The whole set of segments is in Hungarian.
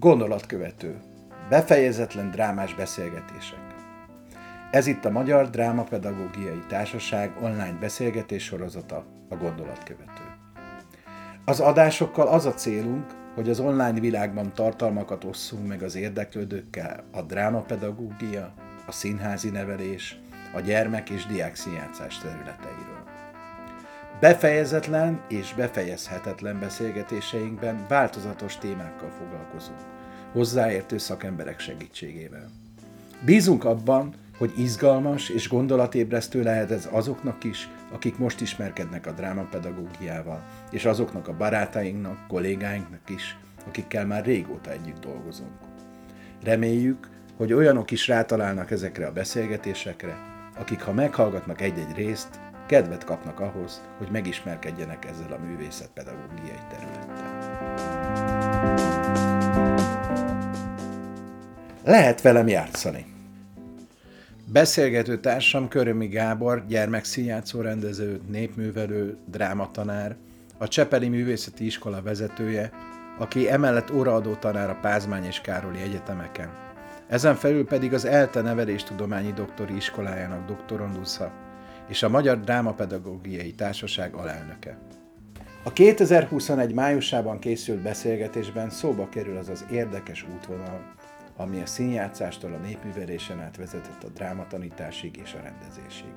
Gondolatkövető. Befejezetlen drámás beszélgetések. Ez itt a Magyar Drámapedagógiai Társaság online beszélgetés sorozata, a Gondolatkövető. Az adásokkal az a célunk, hogy az online világban tartalmakat osszunk meg az érdeklődőkkel a drámapedagógia, a színházi nevelés, a gyermek és diák színjátszás területeiről. Befejezetlen és befejezhetetlen beszélgetéseinkben változatos témákkal foglalkozunk, hozzáértő szakemberek segítségével. Bízunk abban, hogy izgalmas és gondolatébresztő lehet ez azoknak is, akik most ismerkednek a drámapedagógiával, és azoknak a barátainknak, kollégáinknak is, akikkel már régóta együtt dolgozunk. Reméljük, hogy olyanok is rátalálnak ezekre a beszélgetésekre, akik ha meghallgatnak egy-egy részt, kedvet kapnak ahhoz, hogy megismerkedjenek ezzel a művészetpedagógiai területtel. Lehet velem játszani. Beszélgető társam Körömi Gábor, gyermekszínjátszó rendező, népművelő, drámatanár, a Csepeli Művészeti Iskola vezetője, aki emellett óraadó tanár a Pázmány és Károli Egyetemeken. Ezen felül pedig az ELTE Neveléstudományi Doktori Iskolájának doktorandusza, és a Magyar Drámapedagógiai Társaság alelnöke. A 2021 májusában készült beszélgetésben szóba kerül az az érdekes útvonal, ami a színjátszástól a népművelésen át vezetett a drámatanításig és a rendezésig.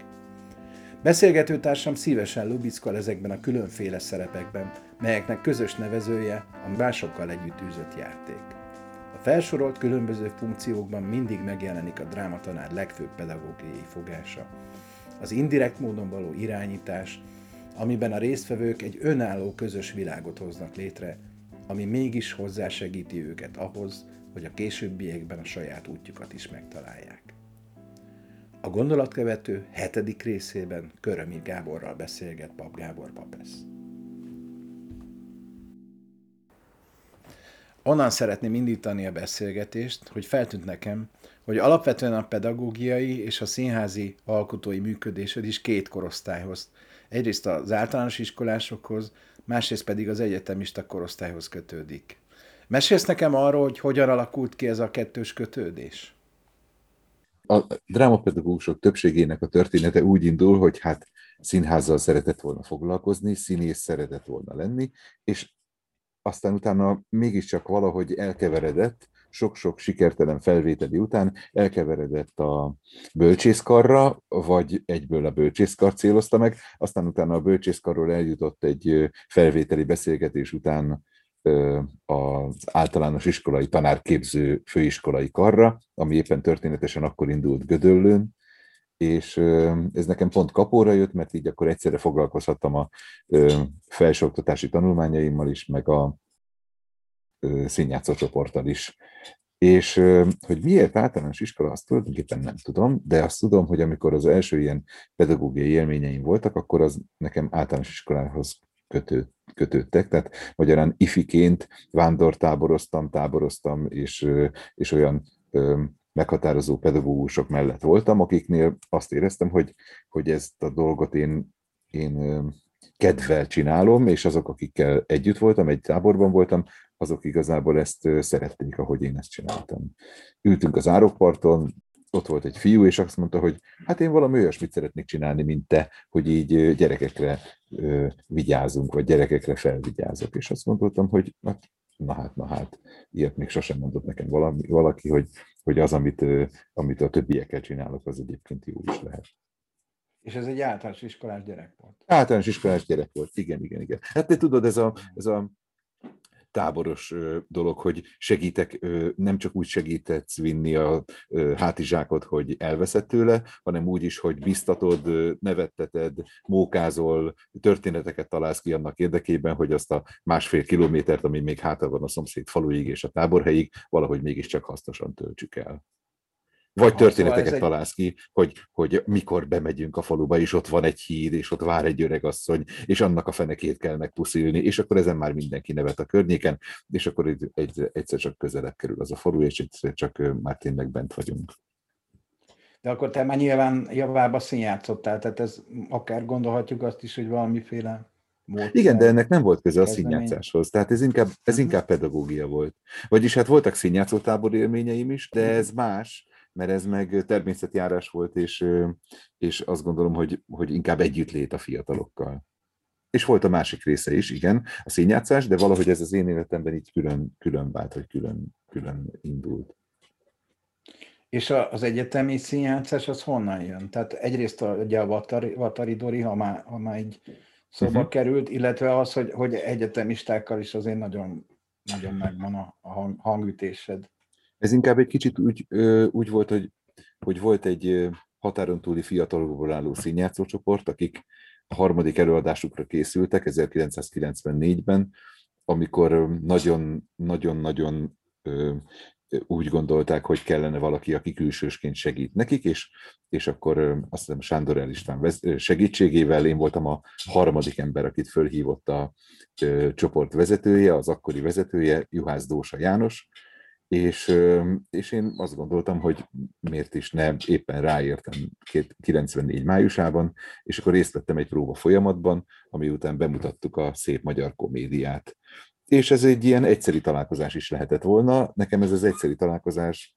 Beszélgetőtársam szívesen lubickol ezekben a különféle szerepekben, melyeknek közös nevezője a másokkal együtt űzött játék. A felsorolt különböző funkciókban mindig megjelenik a drámatanár legfőbb pedagógiai fogása, az indirekt módon való irányítás, amiben a résztvevők egy önálló közös világot hoznak létre, ami mégis hozzásegíti őket ahhoz, hogy a későbbiekben a saját útjukat is megtalálják. A gondolatkövető hetedik részében Körömi Gáborral beszélget Pap Gábor Papesz. Onnan szeretném indítani a beszélgetést, hogy feltűnt nekem, hogy alapvetően a pedagógiai és a színházi alkotói működésed is két korosztályhoz. Egyrészt az általános iskolásokhoz, másrészt pedig az egyetemista korosztályhoz kötődik. Mesélsz nekem arról, hogy hogyan alakult ki ez a kettős kötődés? A drámapedagógusok többségének a története úgy indul, hogy hát színházzal szeretett volna foglalkozni, színész szeretett volna lenni, és aztán utána mégiscsak valahogy elkeveredett, sok-sok sikertelen felvételi után elkeveredett a bölcsészkarra, vagy egyből a bölcsészkar célozta meg, aztán utána a bölcsészkarról eljutott egy felvételi beszélgetés után az általános iskolai tanárképző főiskolai karra, ami éppen történetesen akkor indult Gödöllőn, és ez nekem pont kapóra jött, mert így akkor egyszerre foglalkozhattam a felsőoktatási tanulmányaimmal is, meg a színjátszó csoporttal is. És hogy miért általános iskola, azt tulajdonképpen nem tudom, de azt tudom, hogy amikor az első ilyen pedagógiai élményeim voltak, akkor az nekem általános iskolához kötő, kötődtek, tehát magyarán ifiként vándortáboroztam, táboroztam, és, és olyan meghatározó pedagógusok mellett voltam, akiknél azt éreztem, hogy, hogy ezt a dolgot én, én kedvel csinálom, és azok, akikkel együtt voltam, egy táborban voltam, azok igazából ezt szerették, ahogy én ezt csináltam. Ültünk az árokparton, ott volt egy fiú, és azt mondta, hogy hát én valami olyasmit szeretnék csinálni, mint te, hogy így gyerekekre vigyázunk, vagy gyerekekre felvigyázok. És azt gondoltam, hogy hát, na hát, na hát, ilyet még sosem mondott nekem valami, valaki, hogy, hogy az, amit, amit a többiekkel csinálok, az egyébként jó is lehet. És ez egy általános iskolás gyerek volt. Általános iskolás gyerek volt, igen, igen, igen. Hát te tudod, ez a, ez a táboros dolog, hogy segítek, nem csak úgy segítetsz vinni a hátizsákot, hogy elveszett tőle, hanem úgy is, hogy biztatod, nevetteted, mókázol, történeteket találsz ki annak érdekében, hogy azt a másfél kilométert, ami még hátra van a szomszéd faluig és a táborhelyig, valahogy mégiscsak hasznosan töltsük el. Vagy történeteket szóval találsz ki, hogy, hogy mikor bemegyünk a faluba, és ott van egy híd, és ott vár egy öregasszony, és annak a fenekét kell megpuszilni, és akkor ezen már mindenki nevet a környéken, és akkor egy, egy, egyszer csak közelebb kerül az a falu, és egyszer csak már tényleg bent vagyunk. De akkor te már nyilván javába színjátszottál, tehát ez akár gondolhatjuk azt is, hogy valamiféle módszer. Igen, de ennek nem volt köze a színjátszáshoz, tehát ez inkább, ez Mhm. inkább pedagógia volt. Vagyis hát voltak színjátszótábor élményeim is, de ez más, mert ez meg természetjárás volt, és, és azt gondolom, hogy, hogy inkább együttlét a fiatalokkal. És volt a másik része is, igen, a színjátszás, de valahogy ez az én életemben így külön, külön vált, vagy külön, külön indult. És az egyetemi színjátszás az honnan jön? Tehát egyrészt a, ugye a Vatari, Vatari Dori, ha már, ha már így szóba uh-huh. került, illetve az, hogy, hogy egyetemistákkal is azért nagyon, nagyon megvan a, a hang, hangütésed. Ez inkább egy kicsit úgy, úgy volt, hogy, hogy volt egy határon túli fiatalokból álló színjátszócsoport, akik a harmadik előadásukra készültek 1994-ben, amikor nagyon-nagyon-nagyon úgy gondolták, hogy kellene valaki, aki külsősként segít nekik, és, és akkor azt hiszem Sándor El István segítségével én voltam a harmadik ember, akit fölhívott a ö, csoport vezetője, az akkori vezetője, Juhász Dósa János, és, és én azt gondoltam, hogy miért is ne éppen ráértem két- 94 májusában, és akkor részt vettem egy próba folyamatban, ami után bemutattuk a szép magyar komédiát. És ez egy ilyen egyszeri találkozás is lehetett volna. Nekem ez az egyszeri találkozás,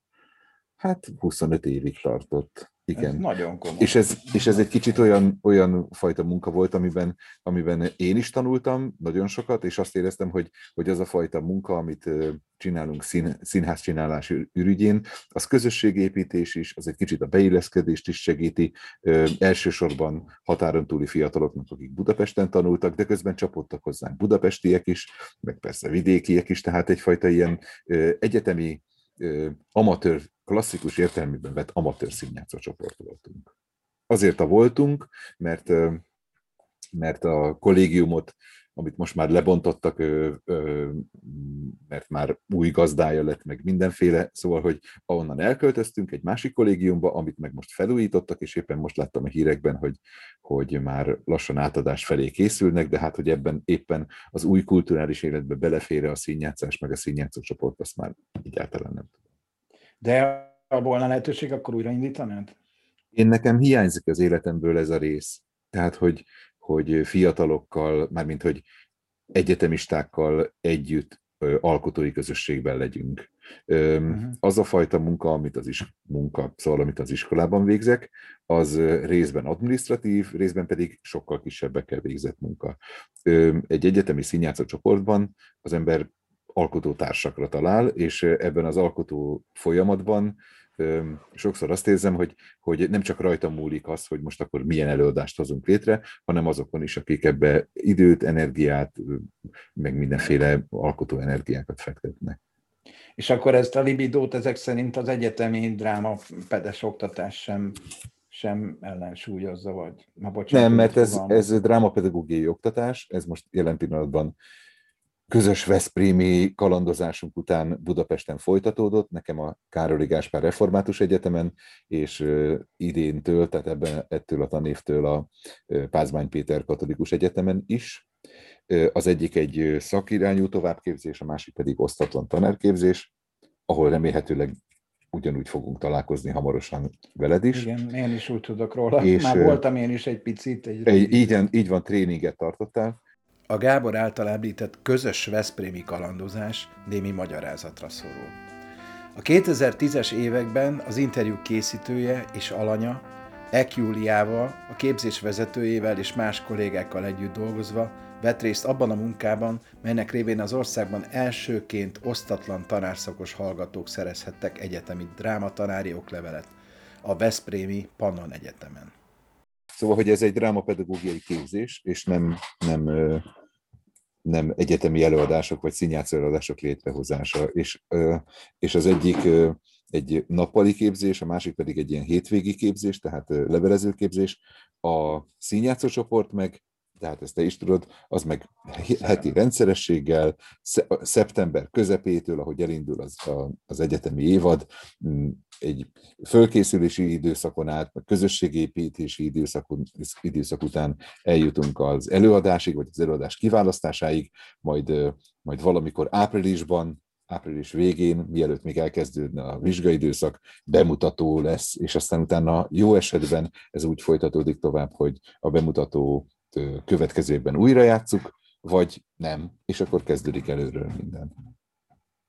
hát 25 évig tartott. Ez Igen. nagyon komoly. És ez, és ez egy kicsit olyan, olyan fajta munka volt, amiben, amiben én is tanultam nagyon sokat, és azt éreztem, hogy, hogy az a fajta munka, amit csinálunk szín, színház csinálás ür- ürügyén, az közösségépítés is, az egy kicsit a beilleszkedést is segíti, ö, elsősorban határon túli fiataloknak, akik Budapesten tanultak, de közben csapódtak hozzánk budapestiek is, meg persze vidékiek is, tehát egyfajta ilyen ö, egyetemi amatőr, klasszikus értelmében vett amatőr színjátszó csoport voltunk. Azért a voltunk, mert, mert a kollégiumot, amit most már lebontottak, mert már új gazdája lett, meg mindenféle, szóval, hogy ahonnan elköltöztünk egy másik kollégiumba, amit meg most felújítottak, és éppen most láttam a hírekben, hogy, hogy már lassan átadás felé készülnek, de hát, hogy ebben éppen az új kulturális életbe belefér a színjátszás, meg a színjátszó csoport, azt már egyáltalán nem. De ha volna lehetőség, akkor újraindítanád? Én nekem hiányzik az életemből ez a rész. Tehát, hogy, hogy fiatalokkal, mármint, hogy egyetemistákkal együtt alkotói közösségben legyünk. Mhm. Az a fajta munka, amit az is munka, szóval amit az iskolában végzek, az részben administratív, részben pedig sokkal kisebbekkel végzett munka. Egy egyetemi színjátszó csoportban az ember alkotótársakra talál, és ebben az alkotó folyamatban sokszor azt érzem, hogy, hogy nem csak rajta múlik az, hogy most akkor milyen előadást hozunk létre, hanem azokon is, akik ebbe időt, energiát, meg mindenféle alkotó energiákat fektetnek. És akkor ezt a libidót ezek szerint az egyetemi dráma pedes oktatás sem, sem ellensúlyozza, vagy? Ma bocsánat, Nem, mert ez, fogalmazom. ez drámapedagógiai oktatás, ez most jelen pillanatban közös Veszprémi kalandozásunk után Budapesten folytatódott, nekem a Károly Gáspár Református Egyetemen, és idéntől, tehát ebben, ettől a tanévtől a Pázmány Péter Katolikus Egyetemen is. Az egyik egy szakirányú továbbképzés, a másik pedig osztatlan tanárképzés, ahol remélhetőleg ugyanúgy fogunk találkozni hamarosan veled is. Igen, én is úgy tudok róla. És, Már voltam én is egy picit. Egy így, van- így van, tréninget tartottál. A Gábor által említett közös Veszprémi kalandozás némi magyarázatra szorul. A 2010-es években az interjú készítője és alanya, Ek Júliával, a képzés vezetőjével és más kollégákkal együtt dolgozva vett részt abban a munkában, melynek révén az országban elsőként osztatlan tanárszakos hallgatók szerezhettek egyetemi drámatanári oklevelet a Veszprémi Pannon Egyetemen. Szóval, hogy ez egy drámapedagógiai képzés, és nem, nem, nem egyetemi előadások vagy színjátszó előadások létrehozása. És, és az egyik egy nappali képzés, a másik pedig egy ilyen hétvégi képzés, tehát levelező képzés. A színjátszó csoport meg, tehát ezt te is tudod, az meg heti rendszerességgel, sze- szeptember közepétől, ahogy elindul az, a, az egyetemi évad, mm, egy fölkészülési időszakon át, meg közösségépítési időszakon, időszak után eljutunk az előadásig, vagy az előadás kiválasztásáig, majd, majd valamikor áprilisban, április végén, mielőtt még elkezdődne a vizsgaidőszak, bemutató lesz, és aztán utána jó esetben ez úgy folytatódik tovább, hogy a bemutató következő évben újra játszuk, vagy nem, és akkor kezdődik előről minden.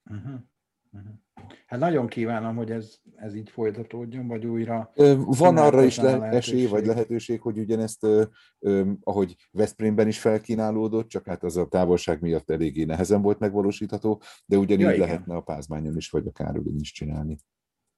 Uh-huh. Uh-huh. Hát nagyon kívánom, hogy ez, ez így folytatódjon, vagy újra... Van arra is le- esély, vagy lehetőség, hogy ugyanezt, ahogy Veszprémben is felkínálódott, csak hát az a távolság miatt eléggé nehezen volt megvalósítható, de ugyanígy ja, lehetne a Pázmányon is, vagy a Károlin is csinálni.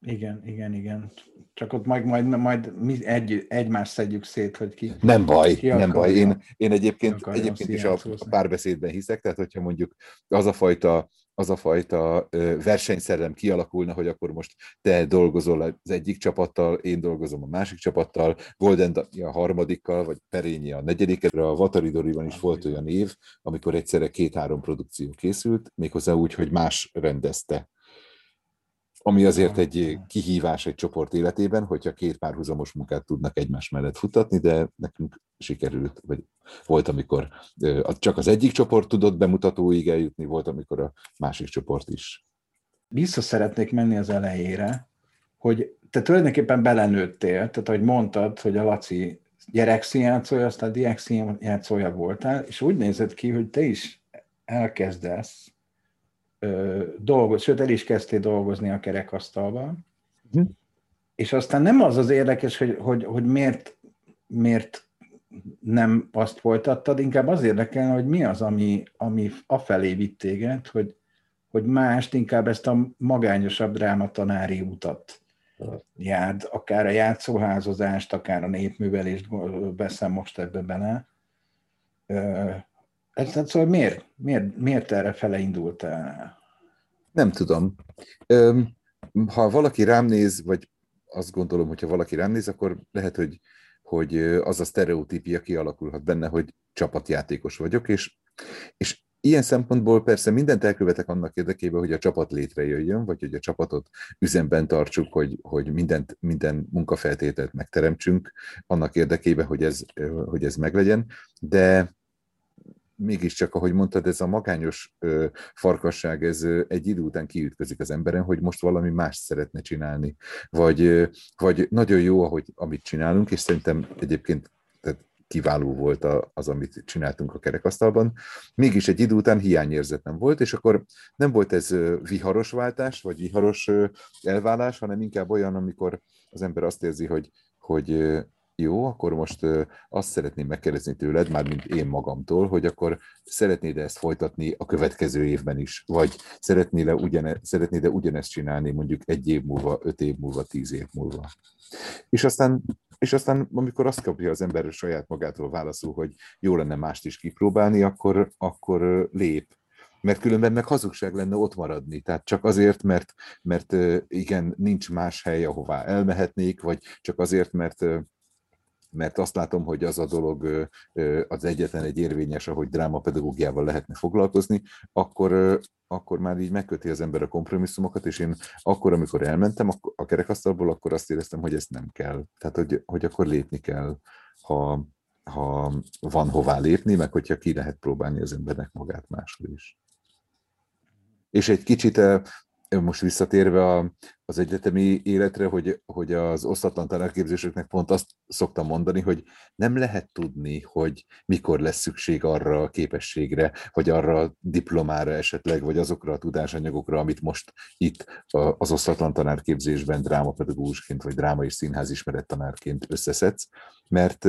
Igen, igen, igen. Csak ott majd, majd, majd mi egy, egymást szedjük szét, hogy ki. Nem baj, ki nem baj. Én, én egyébként, egyébként is a, a párbeszédben hiszek, tehát hogyha mondjuk az a fajta az a fajta versenyszerelem kialakulna, hogy akkor most te dolgozol az egyik csapattal, én dolgozom a másik csapattal, Golden a harmadikkal, vagy Perényi a negyedikre. A Vataridoriban is volt olyan év, amikor egyszerre két-három produkció készült, méghozzá úgy, hogy más rendezte ami azért egy kihívás egy csoport életében, hogyha két párhuzamos munkát tudnak egymás mellett futatni, de nekünk sikerült, vagy volt, amikor csak az egyik csoport tudott bemutatóig eljutni, volt, amikor a másik csoport is. Vissza szeretnék menni az elejére, hogy te tulajdonképpen belenőttél, tehát ahogy mondtad, hogy a Laci gyerekszínjátszója, aztán diákszínjátszója voltál, és úgy nézett ki, hogy te is elkezdesz dolgozni, sőt el is kezdtél dolgozni a kerekasztalban, uh-huh. és aztán nem az az érdekes, hogy, hogy, hogy miért, miért nem azt folytattad, inkább az érdekel, hogy mi az, ami, ami afelé vitt téged, hogy, hogy mást, inkább ezt a magányosabb drámatanári utat járd, akár a játszóházozást, akár a népművelést veszem most ebbe bele. Tehát szóval miért, miért, miért erre fele indult el? Nem tudom. Ha valaki rám néz, vagy azt gondolom, hogyha valaki rám néz, akkor lehet, hogy, hogy az a sztereotípia kialakulhat benne, hogy csapatjátékos vagyok, és, és ilyen szempontból persze mindent elkövetek annak érdekében, hogy a csapat létrejöjjön, vagy hogy a csapatot üzemben tartsuk, hogy, hogy mindent, minden munkafeltételt megteremtsünk annak érdekében, hogy ez, hogy ez meglegyen, de mégiscsak, ahogy mondtad, ez a magányos ö, farkasság, ez ö, egy idő után kiütközik az emberen, hogy most valami más szeretne csinálni. Vagy, ö, vagy nagyon jó, ahogy, amit csinálunk, és szerintem egyébként tehát kiváló volt az, amit csináltunk a kerekasztalban. Mégis egy idő után hiányérzet nem volt, és akkor nem volt ez viharos váltás, vagy viharos elválás, hanem inkább olyan, amikor az ember azt érzi, hogy, hogy jó, akkor most azt szeretném megkérdezni tőled, már mint én magamtól, hogy akkor szeretnéd ezt folytatni a következő évben is, vagy szeretnéd-e ugyane, szeretnéd ugyanezt csinálni mondjuk egy év múlva, öt év múlva, tíz év múlva. És aztán, és aztán amikor azt kapja az ember saját magától válaszul, hogy jó lenne mást is kipróbálni, akkor, akkor lép, mert különben meg hazugság lenne ott maradni. Tehát csak azért, mert, mert igen, nincs más hely, ahová elmehetnék, vagy csak azért, mert mert azt látom, hogy az a dolog az egyetlen egy érvényes, ahogy drámapedagógiával lehetne foglalkozni, akkor, akkor már így megköti az ember a kompromisszumokat, és én akkor, amikor elmentem a kerekasztalból, akkor azt éreztem, hogy ezt nem kell. Tehát, hogy, hogy akkor lépni kell, ha, ha van hová lépni, meg hogyha ki lehet próbálni az embernek magát máshol is. És egy kicsit most visszatérve a, az egyetemi életre, hogy, hogy az osztatlan tanárképzéseknek pont azt szoktam mondani, hogy nem lehet tudni, hogy mikor lesz szükség arra a képességre, vagy arra a diplomára esetleg, vagy azokra a tudásanyagokra, amit most itt az osztatlan tanárképzésben drámapedagógusként, vagy dráma és színház ismeret tanárként összeszedsz, mert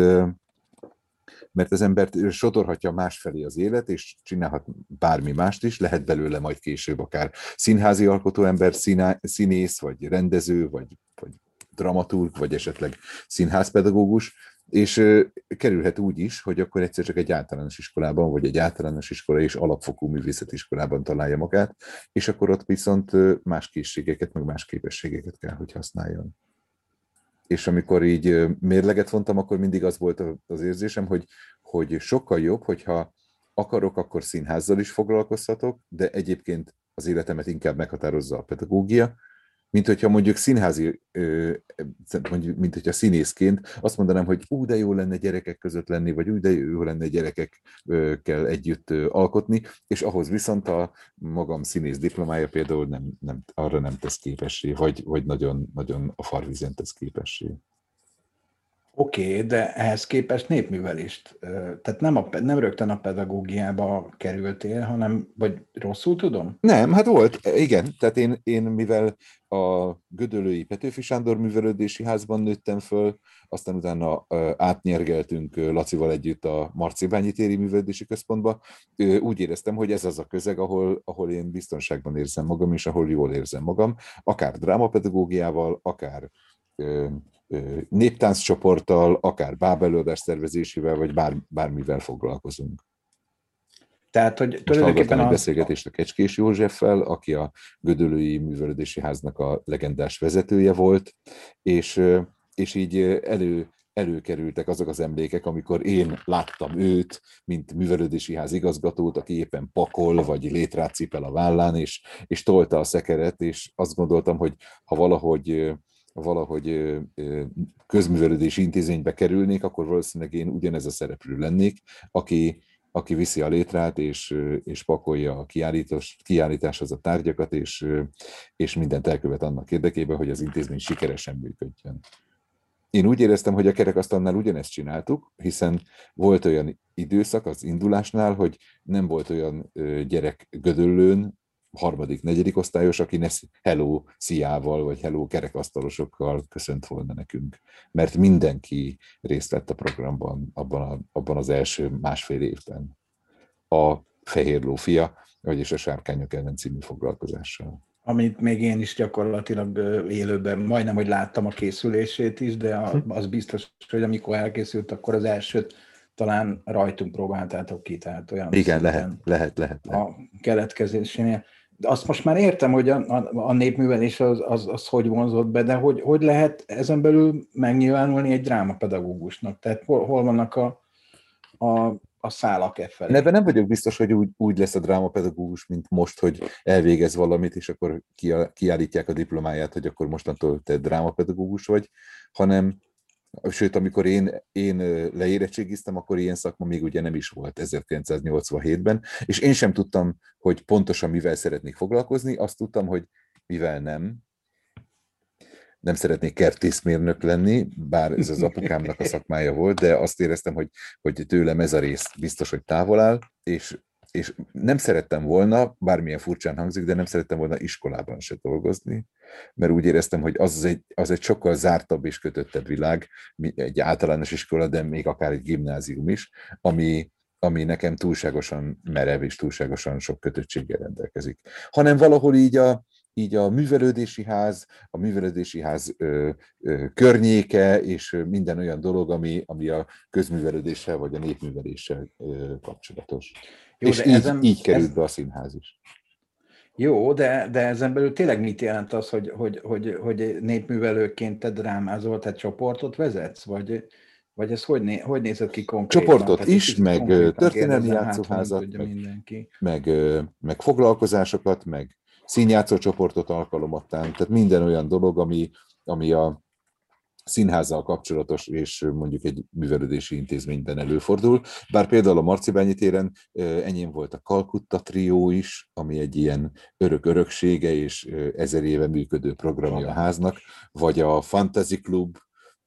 mert az embert sodorhatja másfelé az élet, és csinálhat bármi mást is, lehet belőle majd később akár színházi alkotóember, színá, színész, vagy rendező, vagy, vagy dramaturg, vagy esetleg színházpedagógus, és kerülhet úgy is, hogy akkor egyszer csak egy általános iskolában, vagy egy általános iskola és alapfokú művészetiskolában találja magát, és akkor ott viszont más készségeket, meg más képességeket kell, hogy használjon és amikor így mérleget vontam, akkor mindig az volt az érzésem, hogy, hogy sokkal jobb, hogyha akarok, akkor színházzal is foglalkozhatok, de egyébként az életemet inkább meghatározza a pedagógia, mint hogyha mondjuk színházi, mondjuk, mint hogyha színészként azt mondanám, hogy ú, de jó lenne gyerekek között lenni, vagy úgy, de jó lenne gyerekekkel együtt alkotni, és ahhoz viszont a magam színész diplomája például nem, nem, arra nem tesz képessé, vagy, vagy nagyon, nagyon a farvizen tesz képessé. Oké, okay, de ehhez képest népművelést, tehát nem, a, nem rögtön a pedagógiába kerültél, hanem, vagy rosszul tudom? Nem, hát volt, igen, tehát én, én mivel a Gödölői Petőfi Sándor művelődési házban nőttem föl, aztán utána átnyergeltünk Lacival együtt a Marcibányi téri művelődési központba, úgy éreztem, hogy ez az a közeg, ahol, ahol én biztonságban érzem magam, és ahol jól érzem magam, akár drámapedagógiával, akár néptánccsoporttal, akár bábelőadás szervezésével, vagy bár, bármivel foglalkozunk. Tehát, hogy tulajdonképpen a... beszélgetést a Kecskés Józseffel, aki a Gödölői Művelődési Háznak a legendás vezetője volt, és, és így elő, előkerültek azok az emlékek, amikor én láttam őt, mint művelődési ház igazgatót, aki éppen pakol, vagy létrát cipel a vállán, és, és tolta a szekeret, és azt gondoltam, hogy ha valahogy valahogy közművelődési intézménybe kerülnék, akkor valószínűleg én ugyanez a szereplő lennék, aki, aki viszi a létrát, és, és pakolja a kiállítás, kiállításhoz a tárgyakat, és, és mindent elkövet annak érdekében, hogy az intézmény sikeresen működjön. Én úgy éreztem, hogy a kerekasztalnál ugyanezt csináltuk, hiszen volt olyan időszak az indulásnál, hogy nem volt olyan gyerek gödöllőn, harmadik, negyedik osztályos, aki ne hello sziával, vagy hello kerekasztalosokkal köszönt volna nekünk. Mert mindenki részt vett a programban abban, a, abban az első másfél évben. A Fehér Lófia, vagyis a Sárkányok ellen című foglalkozással. Amit még én is gyakorlatilag élőben majdnem, hogy láttam a készülését is, de hm. az biztos, hogy amikor elkészült, akkor az elsőt talán rajtunk próbáltátok ki, tehát olyan Igen, lehet, lehet, lehet, lehet. A keletkezésénél de azt most már értem, hogy a, a, a népművelés az, az, az hogy vonzott be, de hogy, hogy lehet ezen belül megnyilvánulni egy drámapedagógusnak? Tehát hol, hol vannak a, a, a szálak e felé? Ebben nem vagyok biztos, hogy úgy, úgy lesz a drámapedagógus, mint most, hogy elvégez valamit, és akkor kiállítják a diplomáját, hogy akkor mostantól te drámapedagógus vagy, hanem Sőt, amikor én, én leérettségiztem, akkor ilyen szakma még ugye nem is volt 1987-ben, és én sem tudtam, hogy pontosan mivel szeretnék foglalkozni, azt tudtam, hogy mivel nem, nem szeretnék kertészmérnök lenni, bár ez az apukámnak a szakmája volt, de azt éreztem, hogy, hogy tőlem ez a rész biztos, hogy távol áll, és és nem szerettem volna, bármilyen furcsán hangzik, de nem szerettem volna iskolában se dolgozni, mert úgy éreztem, hogy az egy, az egy sokkal zártabb és kötöttebb világ, egy általános iskola, de még akár egy gimnázium is, ami, ami nekem túlságosan merev és túlságosan sok kötöttséggel rendelkezik. Hanem valahol így a, így a művelődési ház, a művelődési ház ö, ö, környéke és minden olyan dolog, ami, ami a közművelődéssel vagy a népműveléssel ö, kapcsolatos. Jó, és így, ezen, így került ez... be a színház is. Jó, de, de ezen belül tényleg mit jelent az, hogy, hogy, hogy, hogy népművelőként te drámázol, te csoportot vezetsz? Vagy, vagy ez hogy, né, hogy nézett ki konkrétan? Csoportot Tehát is, meg történelmi játszóházat, hát, meg, mindenki. Meg, meg foglalkozásokat, meg színjátszó csoportot alkalomattán, tehát minden olyan dolog, ami, ami a, színházzal kapcsolatos, és mondjuk egy művelődési intézményben előfordul. Bár például a Marcibányi téren enyém volt a Kalkutta trió is, ami egy ilyen örök öröksége és ezer éve működő programja a háznak, vagy a Fantasy Club,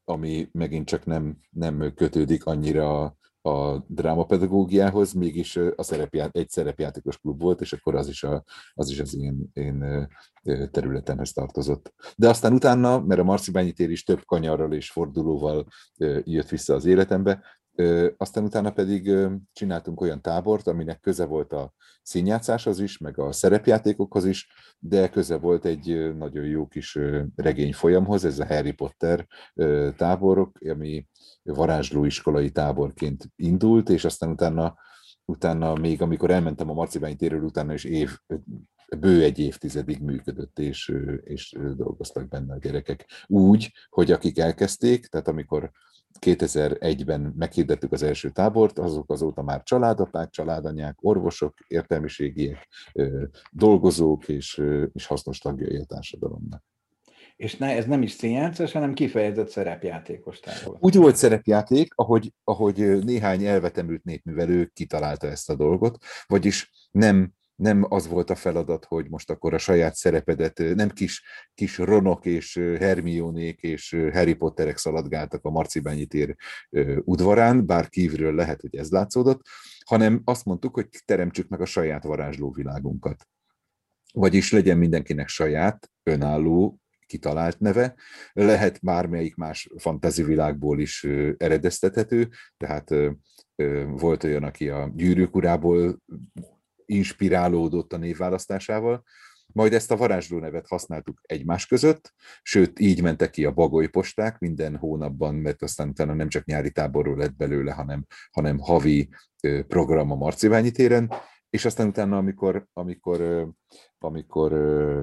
ami megint csak nem, nem kötődik annyira a drámapedagógiához, mégis a szerepját, egy szerepjátékos klub volt, és akkor az is, a, az, is az én, én területemhez tartozott. De aztán utána, mert a Marcibányi tér is több kanyarral és fordulóval jött vissza az életembe, aztán utána pedig csináltunk olyan tábort, aminek köze volt a színjátszáshoz is, meg a szerepjátékokhoz is, de köze volt egy nagyon jó kis regény folyamhoz, ez a Harry Potter táborok, ami varázslóiskolai táborként indult, és aztán utána, utána még amikor elmentem a Marcibányi térről, utána is év, bő egy évtizedig működött, és, és dolgoztak benne a gyerekek. Úgy, hogy akik elkezdték, tehát amikor 2001-ben meghirdettük az első tábort, azok azóta már családapák, családanyák, orvosok, értelmiségiek, dolgozók és, és hasznos tagjai a társadalomnak. És ne, ez nem is színjátszás, hanem kifejezett szerepjátékos tábor. Úgy volt szerepjáték, ahogy, ahogy néhány elvetemült népművelő kitalálta ezt a dolgot, vagyis nem nem az volt a feladat, hogy most akkor a saját szerepedet, nem kis, kis Ronok és Hermionék és Harry Potterek szaladgáltak a Marcibányi tér udvarán, bár kívülről lehet, hogy ez látszódott, hanem azt mondtuk, hogy teremtsük meg a saját varázslóvilágunkat. Vagyis legyen mindenkinek saját, önálló, kitalált neve, lehet bármelyik más fantazivilágból is eredeztethető, tehát volt olyan, aki a gyűrűk urából inspirálódott a névválasztásával, majd ezt a varázsló nevet használtuk egymás között, sőt, így mentek ki a bagoly posták minden hónapban, mert aztán utána nem csak nyári táborról lett belőle, hanem, hanem havi program a Marciványi téren, és aztán utána, amikor, amikor, amikor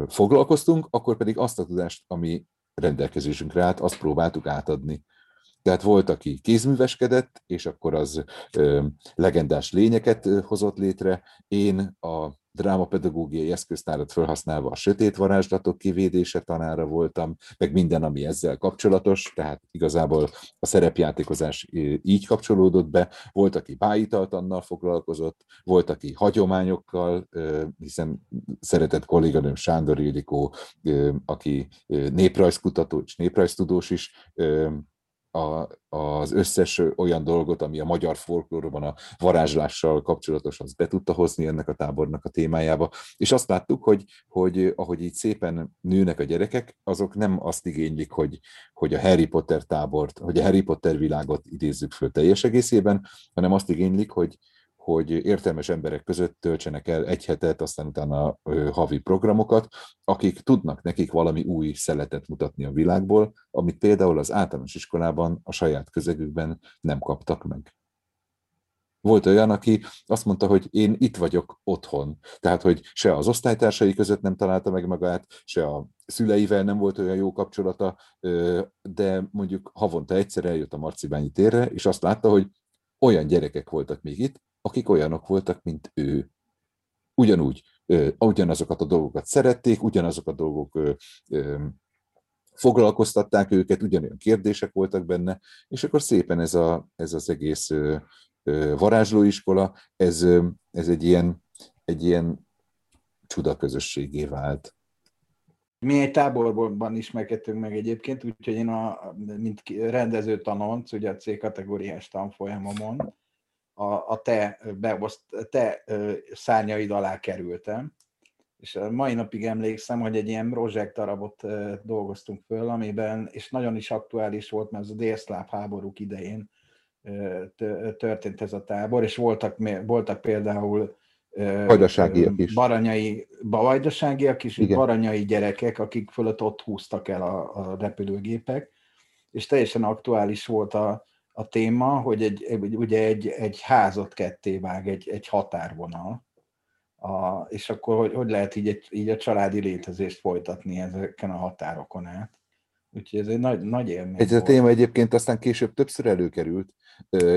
foglalkoztunk, akkor pedig azt a tudást, ami rendelkezésünkre állt, azt próbáltuk átadni. Tehát volt, aki kézműveskedett, és akkor az ö, legendás lényeket hozott létre. Én a drámapedagógiai eszköztárat felhasználva a sötét varázslatok kivédése tanára voltam, meg minden, ami ezzel kapcsolatos, tehát igazából a szerepjátékozás így kapcsolódott be. Volt, aki bájitaltannal foglalkozott, volt, aki hagyományokkal, hiszen szeretett kolléganőm Sándor Ildikó, aki néprajzkutató és néprajztudós is, a, az összes olyan dolgot, ami a magyar folklórban a varázslással kapcsolatos, az be tudta hozni ennek a tábornak a témájába. És azt láttuk, hogy, hogy ahogy így szépen nőnek a gyerekek, azok nem azt igénylik, hogy, hogy a Harry Potter tábort, hogy a Harry Potter világot idézzük föl teljes egészében, hanem azt igénylik, hogy, hogy értelmes emberek között töltsenek el egy hetet, aztán utána havi programokat, akik tudnak nekik valami új szeletet mutatni a világból, amit például az általános iskolában a saját közegükben nem kaptak meg. Volt olyan, aki azt mondta, hogy én itt vagyok otthon. Tehát, hogy se az osztálytársai között nem találta meg magát, se a szüleivel nem volt olyan jó kapcsolata, de mondjuk havonta egyszer eljött a Marcibányi térre, és azt látta, hogy olyan gyerekek voltak még itt, akik olyanok voltak, mint ő. Ugyanúgy, ugyanazokat a dolgokat szerették, ugyanazok a dolgok foglalkoztatták őket, ugyanolyan kérdések voltak benne, és akkor szépen ez, a, ez az egész varázslóiskola, ez, ez egy ilyen, egy ilyen csuda közösségé vált. Mi egy táborban ismerkedtünk meg egyébként, úgyhogy én a, mint rendező tanonc, ugye a C kategóriás tanfolyamomon, a, a te, beoszt, te szárnyaid alá kerültem, és a mai napig emlékszem, hogy egy ilyen darabot dolgoztunk föl, amiben, és nagyon is aktuális volt, mert az a délszláv háborúk idején történt ez a tábor, és voltak, voltak például Vajdaságiak is. Baranyai, vajdaságiak is, Igen. baranyai gyerekek, akik fölött ott húztak el a, a repülőgépek, és teljesen aktuális volt a, a téma, hogy egy, ugye egy, egy házat ketté vág, egy, egy határvonal, a, és akkor hogy, hogy lehet így, egy, így a családi létezést folytatni ezeken a határokon át. Úgyhogy ez egy nagy, nagy élmény. Ez a téma egyébként aztán később többször előkerült.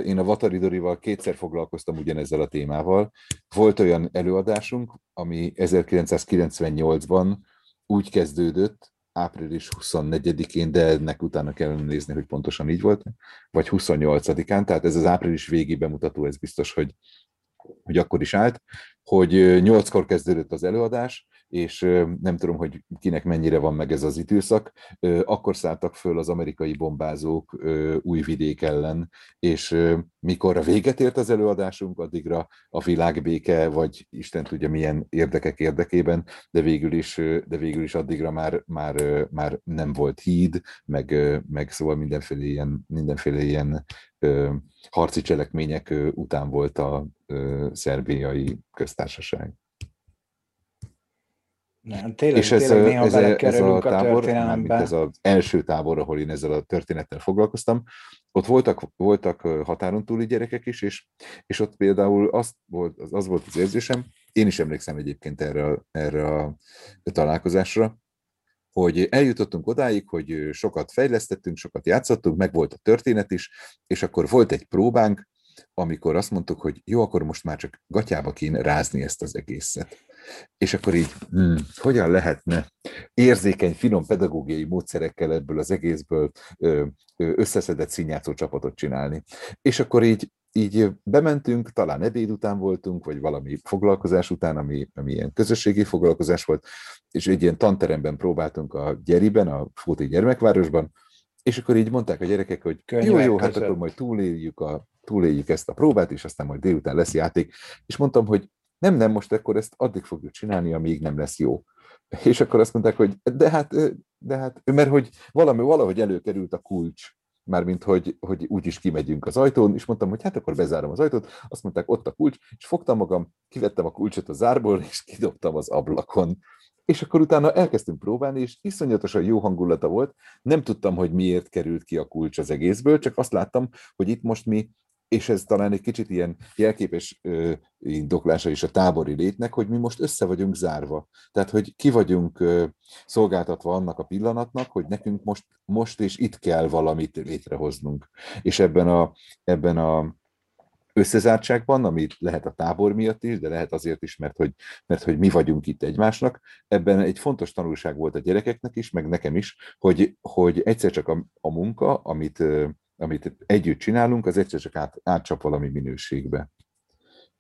Én a Vatari Dorival kétszer foglalkoztam ugyanezzel a témával. Volt olyan előadásunk, ami 1998-ban úgy kezdődött, április 24-én, de ennek utána kellene nézni, hogy pontosan így volt, vagy 28-án, tehát ez az április végi bemutató, ez biztos, hogy, hogy akkor is állt, hogy nyolckor kezdődött az előadás, és nem tudom, hogy kinek mennyire van meg ez az időszak, akkor szálltak föl az amerikai bombázók újvidék ellen, és mikor a véget ért az előadásunk, addigra a világbéke, vagy Isten tudja milyen érdekek érdekében, de végül is, de végül is addigra már, már, már nem volt híd, meg, meg szóval mindenféle ilyen, mindenféle ilyen harci cselekmények után volt a szerbiai köztársaság. Nem, tényleg, és ez, tényleg néha ez, ez a tábor, a ez az első tábor, ahol én ezzel a történettel foglalkoztam, ott voltak, voltak határon túli gyerekek is, és, és ott például az volt, az, az volt az érzésem, én is emlékszem egyébként erre, erre a találkozásra, hogy eljutottunk odáig, hogy sokat fejlesztettünk, sokat játszottunk, meg volt a történet is, és akkor volt egy próbánk, amikor azt mondtuk, hogy jó, akkor most már csak gatyába kéne rázni ezt az egészet. És akkor így, hmm, hogyan lehetne érzékeny, finom pedagógiai módszerekkel ebből az egészből összeszedett színjátszó csapatot csinálni. És akkor így így bementünk, talán ebéd után voltunk, vagy valami foglalkozás után, ami, ami ilyen közösségi foglalkozás volt, és egy ilyen tanteremben próbáltunk a Gyeriben, a Fóti gyermekvárosban, és akkor így mondták a gyerekek, hogy Könyvek jó, jó, hát akkor majd túléljük, a, túléljük ezt a próbát, és aztán majd délután lesz játék. És mondtam, hogy nem, nem, most akkor ezt addig fogjuk csinálni, amíg nem lesz jó. És akkor azt mondták, hogy de hát, de hát mert hogy valami, valahogy előkerült a kulcs, mármint hogy, hogy úgyis kimegyünk az ajtón, és mondtam, hogy hát akkor bezárom az ajtót, azt mondták, ott a kulcs, és fogtam magam, kivettem a kulcsot a zárból, és kidobtam az ablakon. És akkor utána elkezdtünk próbálni, és iszonyatosan jó hangulata volt. Nem tudtam, hogy miért került ki a kulcs az egészből, csak azt láttam, hogy itt most mi és ez talán egy kicsit ilyen jelképes ö, indoklása is a tábori létnek, hogy mi most össze vagyunk zárva. Tehát, hogy ki vagyunk ö, szolgáltatva annak a pillanatnak, hogy nekünk most, most és itt kell valamit létrehoznunk. És ebben a, ebben a összezártságban, ami lehet a tábor miatt is, de lehet azért is, mert hogy, mert hogy mi vagyunk itt egymásnak. Ebben egy fontos tanulság volt a gyerekeknek is, meg nekem is, hogy, hogy egyszer csak a, a munka, amit amit együtt csinálunk, az egyszer csak át, átcsap valami minőségbe.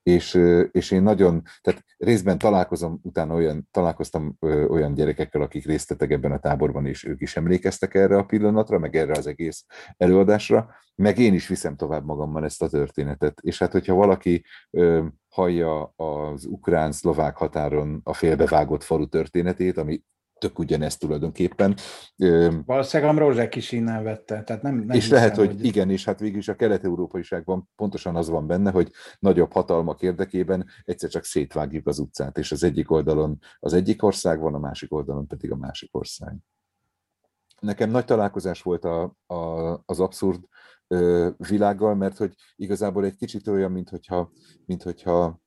És, és én nagyon, tehát részben találkozom, utána olyan, találkoztam olyan gyerekekkel, akik részt tettek ebben a táborban, és ők is emlékeztek erre a pillanatra, meg erre az egész előadásra, meg én is viszem tovább magammal ezt a történetet. És hát, hogyha valaki hallja az ukrán-szlovák határon a félbevágott falu történetét, ami tök ugyanezt tulajdonképpen. Valószínűleg Amrózsek is innen vette. Tehát nem, nem és hiszem, lehet, hogy, hogy igen, és hát végül is a kelet-európaiságban pontosan az van benne, hogy nagyobb hatalmak érdekében egyszer csak szétvágjuk az utcát, és az egyik oldalon az egyik ország van, a másik oldalon pedig a másik ország. Nekem nagy találkozás volt a, a, az abszurd világgal, mert hogy igazából egy kicsit olyan, mint hogyha, mint hogyha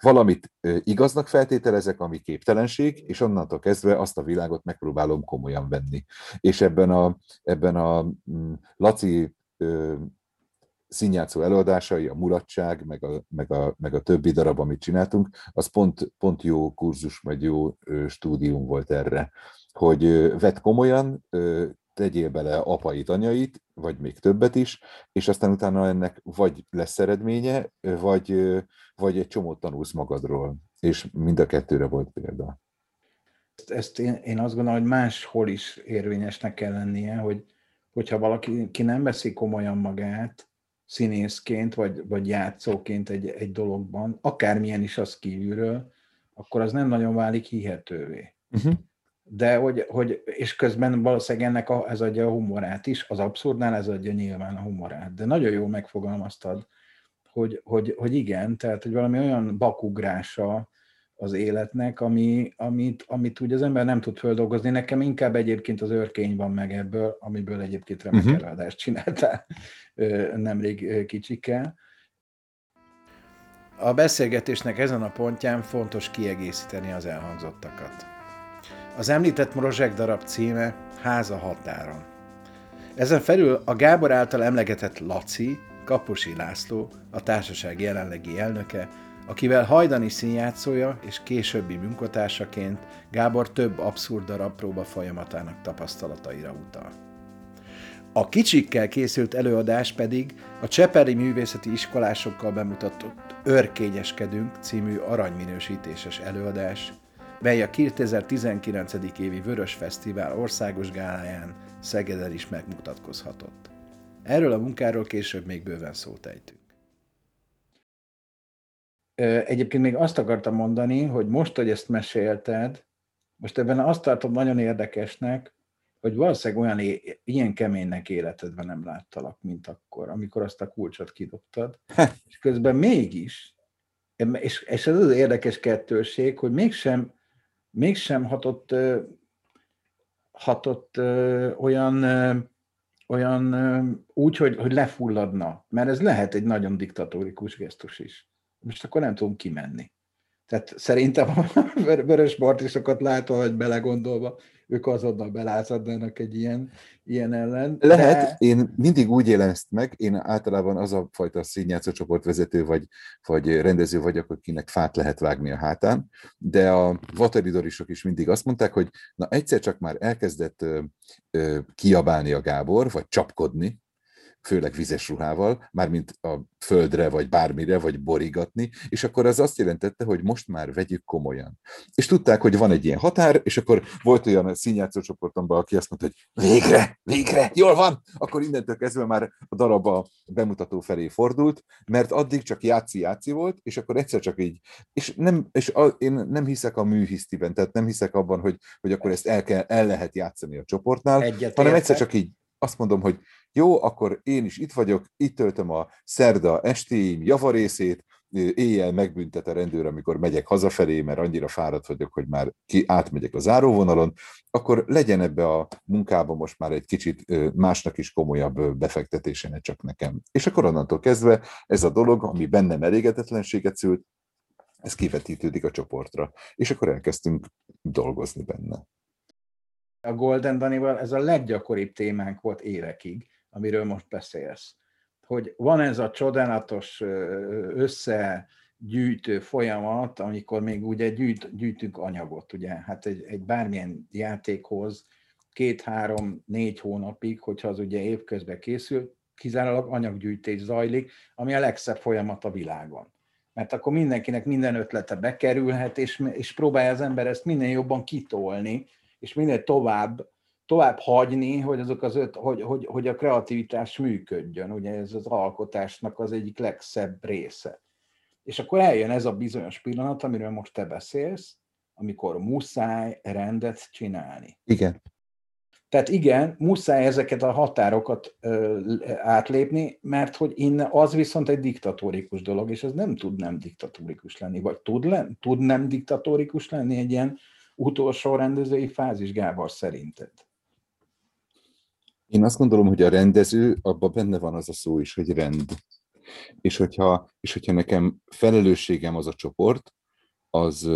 valamit igaznak feltételezek, ami képtelenség, és onnantól kezdve azt a világot megpróbálom komolyan venni. És ebben a, ebben a mm, Laci színjátszó előadásai, a mulatság, meg a, meg, a, meg a többi darab, amit csináltunk, az pont, pont jó kurzus, vagy jó stúdium volt erre, hogy vett komolyan, tegyél bele apait, anyait, vagy még többet is, és aztán utána ennek vagy lesz eredménye, vagy, vagy egy csomót tanulsz magadról. És mind a kettőre volt példa. Ezt, én, én azt gondolom, hogy máshol is érvényesnek kell lennie, hogy hogyha valaki ki nem veszi komolyan magát színészként, vagy, vagy játszóként egy, egy dologban, akármilyen is az kívülről, akkor az nem nagyon válik hihetővé. Uh-huh de hogy, hogy, és közben valószínűleg ennek a, ez adja a humorát is, az abszurdnál ez adja nyilván a humorát. De nagyon jól megfogalmaztad, hogy, hogy, hogy igen, tehát hogy valami olyan bakugrása az életnek, ami, amit, amit úgy az ember nem tud földolgozni. Nekem inkább egyébként az örkény van meg ebből, amiből egyébként remek uh-huh. előadást csináltál nemrég kicsikkel. A beszélgetésnek ezen a pontján fontos kiegészíteni az elhangzottakat. Az említett Morozsek darab címe Háza határon. Ezen felül a Gábor által emlegetett Laci, Kaposi László, a társaság jelenlegi elnöke, akivel hajdani színjátszója és későbbi munkatársaként Gábor több abszurd darab próba folyamatának tapasztalataira utal. A kicsikkel készült előadás pedig a Csepeli Művészeti Iskolásokkal bemutatott Örkényeskedünk című aranyminősítéses előadás, mely a 2019. évi Vörös Fesztivál országos gáláján Szegeden is megmutatkozhatott. Erről a munkáról később még bőven szót ejtünk. Egyébként még azt akartam mondani, hogy most, hogy ezt mesélted, most ebben azt tartom nagyon érdekesnek, hogy valószínűleg olyan é- ilyen keménynek életedben nem láttalak, mint akkor, amikor azt a kulcsot kidobtad. és közben mégis, és, és ez az érdekes kettőség, hogy mégsem mégsem hatott, hatott olyan, olyan úgy, hogy, hogy lefulladna, mert ez lehet egy nagyon diktatórikus gesztus is. Most akkor nem tudom kimenni. Tehát szerintem a vörös partisokat látva, vagy belegondolva, ők azonnal belázadnának egy ilyen, ilyen ellen. Lehet, de... én mindig úgy élem ezt meg, én általában az a fajta színjátszó csoportvezető vagy, vagy rendező vagyok, akinek fát lehet vágni a hátán, de a vataridorisok is mindig azt mondták, hogy na egyszer csak már elkezdett ö, ö, kiabálni a Gábor, vagy csapkodni, főleg vizes ruhával, mármint a földre, vagy bármire, vagy borigatni, és akkor az azt jelentette, hogy most már vegyük komolyan. És tudták, hogy van egy ilyen határ, és akkor volt olyan színjátszó csoportomban, aki azt mondta, hogy végre, végre, jól van, akkor innentől kezdve már a darab a bemutató felé fordult, mert addig csak játszi-játszi volt, és akkor egyszer csak így, és, nem, és a, én nem hiszek a műhisztiben, tehát nem hiszek abban, hogy, hogy akkor ezt el, kell, el lehet játszani a csoportnál, Egyet hanem egyszer csak így azt mondom, hogy jó, akkor én is itt vagyok, itt töltöm a szerda estéim javarészét, éjjel megbüntet a rendőr, amikor megyek hazafelé, mert annyira fáradt vagyok, hogy már ki, átmegyek a záróvonalon, akkor legyen ebbe a munkába most már egy kicsit másnak is komolyabb befektetése, ne csak nekem. És akkor onnantól kezdve ez a dolog, ami bennem elégedetlenséget szült, ez kivetítődik a csoportra. És akkor elkezdtünk dolgozni benne. A Golden Danival ez a leggyakoribb témánk volt évekig, amiről most beszélsz. Hogy van ez a csodálatos összegyűjtő folyamat, amikor még ugye gyűjt, gyűjtünk anyagot, ugye, hát egy, egy bármilyen játékhoz két-három-négy hónapig, hogyha az ugye évközben készül, kizárólag anyaggyűjtés zajlik, ami a legszebb folyamat a világon. Mert akkor mindenkinek minden ötlete bekerülhet, és, és próbálja az ember ezt minél jobban kitolni, és minél tovább, tovább hagyni, hogy, azok az öt, hogy, hogy, hogy a kreativitás működjön. Ugye ez az alkotásnak az egyik legszebb része. És akkor eljön ez a bizonyos pillanat, amiről most te beszélsz, amikor muszáj rendet csinálni. Igen. Tehát igen, muszáj ezeket a határokat ö, átlépni, mert hogy innen az viszont egy diktatórikus dolog, és ez nem tud nem diktatórikus lenni, vagy tud, len, tud nem diktatórikus lenni egy ilyen utolsó rendezői fázis, Gábor, szerinted? Én azt gondolom, hogy a rendező, abban benne van az a szó is, hogy rend. És hogyha, és hogyha nekem felelősségem az a csoport, az,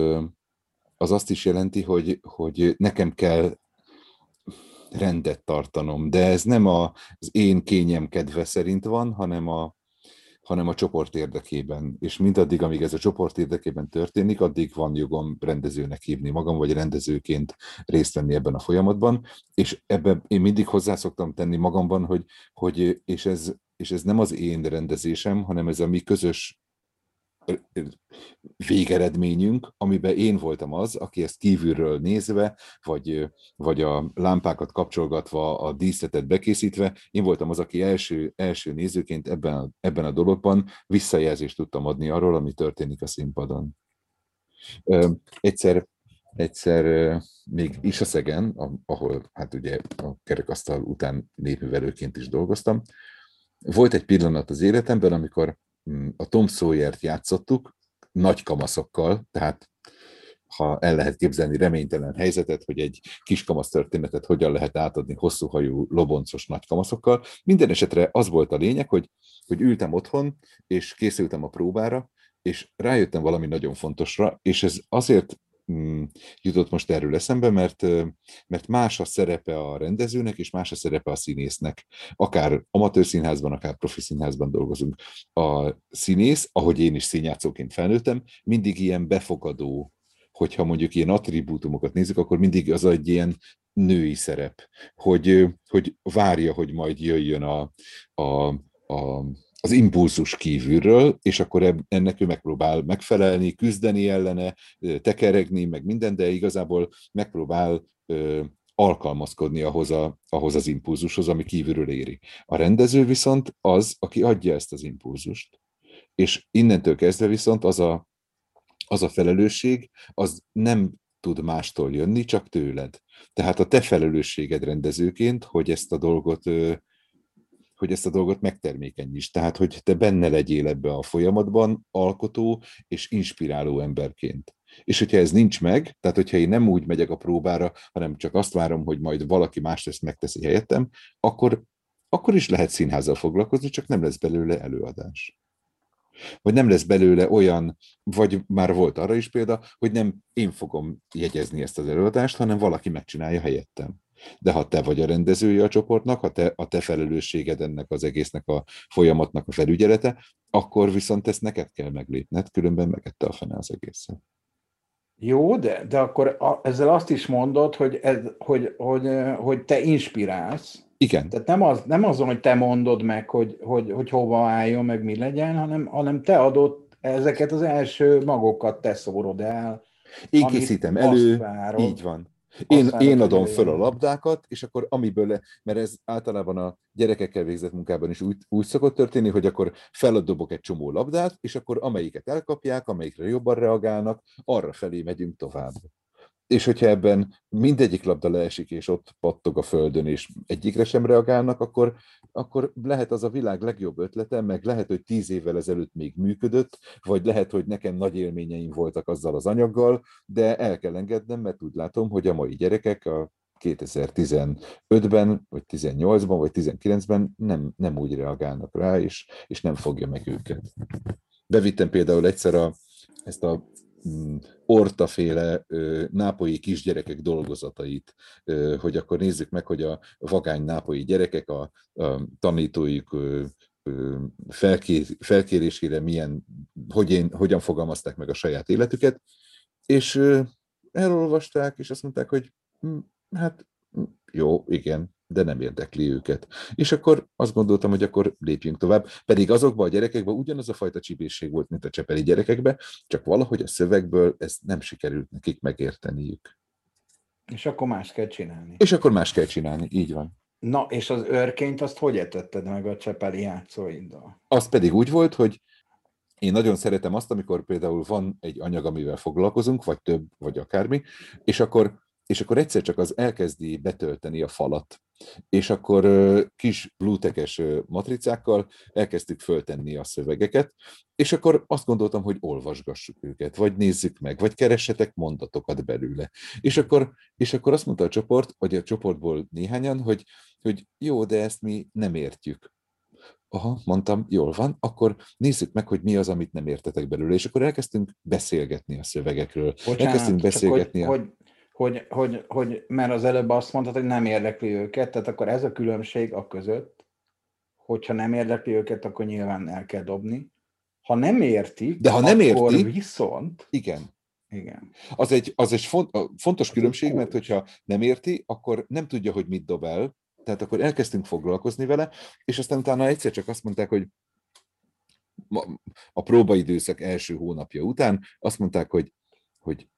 az azt is jelenti, hogy, hogy nekem kell rendet tartanom, de ez nem az én kényem kedve szerint van, hanem a, hanem a csoport érdekében. És mindaddig, amíg ez a csoport érdekében történik, addig van jogom rendezőnek hívni magam, vagy rendezőként részt venni ebben a folyamatban. És ebben én mindig hozzá szoktam tenni magamban, hogy, hogy és, ez, és ez nem az én rendezésem, hanem ez a mi közös végeredményünk, amiben én voltam az, aki ezt kívülről nézve, vagy, vagy a lámpákat kapcsolgatva, a díszletet bekészítve, én voltam az, aki első, első nézőként ebben a, ebben a dologban visszajelzést tudtam adni arról, ami történik a színpadon. Egyszer, egyszer még is a Szegen, ahol hát ugye a kerekasztal után népművelőként is dolgoztam, volt egy pillanat az életemben, amikor a Tom Sawyer-t játszottuk, nagy kamaszokkal, tehát ha el lehet képzelni reménytelen helyzetet, hogy egy kiskamasz történetet hogyan lehet átadni hosszúhajú, loboncos nagy kamaszokkal. Minden esetre az volt a lényeg, hogy, hogy ültem otthon, és készültem a próbára, és rájöttem valami nagyon fontosra, és ez azért Mm, jutott most erről eszembe, mert, mert más a szerepe a rendezőnek, és más a szerepe a színésznek. Akár amatőr színházban, akár profi színházban dolgozunk. A színész, ahogy én is színjátszóként felnőttem, mindig ilyen befogadó, hogyha mondjuk ilyen attribútumokat nézzük, akkor mindig az egy ilyen női szerep, hogy, hogy várja, hogy majd jöjjön a, a, a az impulzus kívülről, és akkor ennek ő megpróbál megfelelni, küzdeni ellene, tekeregni, meg minden, de igazából megpróbál alkalmazkodni ahhoz, a, ahhoz az impulzushoz, ami kívülről éri. A rendező viszont az, aki adja ezt az impulzust. És innentől kezdve viszont az a, az a felelősség, az nem tud mástól jönni, csak tőled. Tehát a te felelősséged rendezőként, hogy ezt a dolgot hogy ezt a dolgot megtermékenyíts. Tehát, hogy te benne legyél ebbe a folyamatban, alkotó és inspiráló emberként. És hogyha ez nincs meg, tehát hogyha én nem úgy megyek a próbára, hanem csak azt várom, hogy majd valaki más ezt megteszi helyettem, akkor, akkor is lehet színházzal foglalkozni, csak nem lesz belőle előadás. Vagy nem lesz belőle olyan, vagy már volt arra is példa, hogy nem én fogom jegyezni ezt az előadást, hanem valaki megcsinálja helyettem. De ha te vagy a rendezője a csoportnak, ha te, a te felelősséged ennek az egésznek a folyamatnak a felügyelete, akkor viszont ezt neked kell meglépned, különben megette a fene az egészet. Jó, de, de akkor a, ezzel azt is mondod, hogy, ez, hogy, hogy, hogy te inspirálsz. Igen. Tehát nem, az, nem azon, hogy te mondod meg, hogy, hogy, hogy hova álljon, meg mi legyen, hanem, hanem te adod ezeket az első magokat, te szórod el. Én készítem elő, így van. Én, én adom föl a labdákat, és akkor amiből, le, mert ez általában a gyerekekkel végzett munkában is úgy, úgy szokott történni, hogy akkor feladobok egy csomó labdát, és akkor amelyiket elkapják, amelyikre jobban reagálnak, arra felé megyünk tovább és hogyha ebben mindegyik labda leesik, és ott pattog a földön, és egyikre sem reagálnak, akkor, akkor lehet az a világ legjobb ötlete, meg lehet, hogy tíz évvel ezelőtt még működött, vagy lehet, hogy nekem nagy élményeim voltak azzal az anyaggal, de el kell engednem, mert úgy látom, hogy a mai gyerekek a 2015-ben, vagy 18-ban, vagy 19-ben nem, nem úgy reagálnak rá, és, és nem fogja meg őket. Bevittem például egyszer a, ezt a ortaféle nápolyi kisgyerekek dolgozatait, hogy akkor nézzük meg, hogy a vagány nápolyi gyerekek a, a felkérésére milyen, hogy én, hogyan fogalmazták meg a saját életüket, és elolvasták, és azt mondták, hogy hm, hát hm, jó, igen, de nem érdekli őket. És akkor azt gondoltam, hogy akkor lépjünk tovább. Pedig azokban a gyerekekben ugyanaz a fajta csibészség volt, mint a csepeli gyerekekben, csak valahogy a szövegből ezt nem sikerült nekik megérteniük. És akkor más kell csinálni. És akkor más kell csinálni, így van. Na, és az őrként azt hogy etetted meg a csepeli játszóiddal? Az pedig úgy volt, hogy én nagyon szeretem azt, amikor például van egy anyag, amivel foglalkozunk, vagy több, vagy akármi, és akkor, és akkor egyszer csak az elkezdi betölteni a falat és akkor kis blutekes matricákkal elkezdtük föltenni a szövegeket, és akkor azt gondoltam, hogy olvasgassuk őket, vagy nézzük meg, vagy keressetek mondatokat belőle. És akkor, és akkor azt mondta a csoport, vagy a csoportból néhányan, hogy, hogy jó, de ezt mi nem értjük. Aha, mondtam, jól van, akkor nézzük meg, hogy mi az, amit nem értetek belőle. És akkor elkezdtünk beszélgetni a szövegekről. Bocsánat, elkezdtünk beszélgetni. Hogy, a... hogy hogy, hogy, hogy, mert az előbb azt mondtad, hogy nem érdekli őket, tehát akkor ez a különbség a között, hogyha nem érdekli őket, akkor nyilván el kell dobni. Ha nem értik, De ha nem akkor érti, viszont... Igen. Igen. Az egy, az egy fontos az különbség, mert hogyha nem érti, akkor nem tudja, hogy mit dob el, tehát akkor elkezdtünk foglalkozni vele, és aztán utána egyszer csak azt mondták, hogy a próbaidőszak első hónapja után azt mondták, hogy, hogy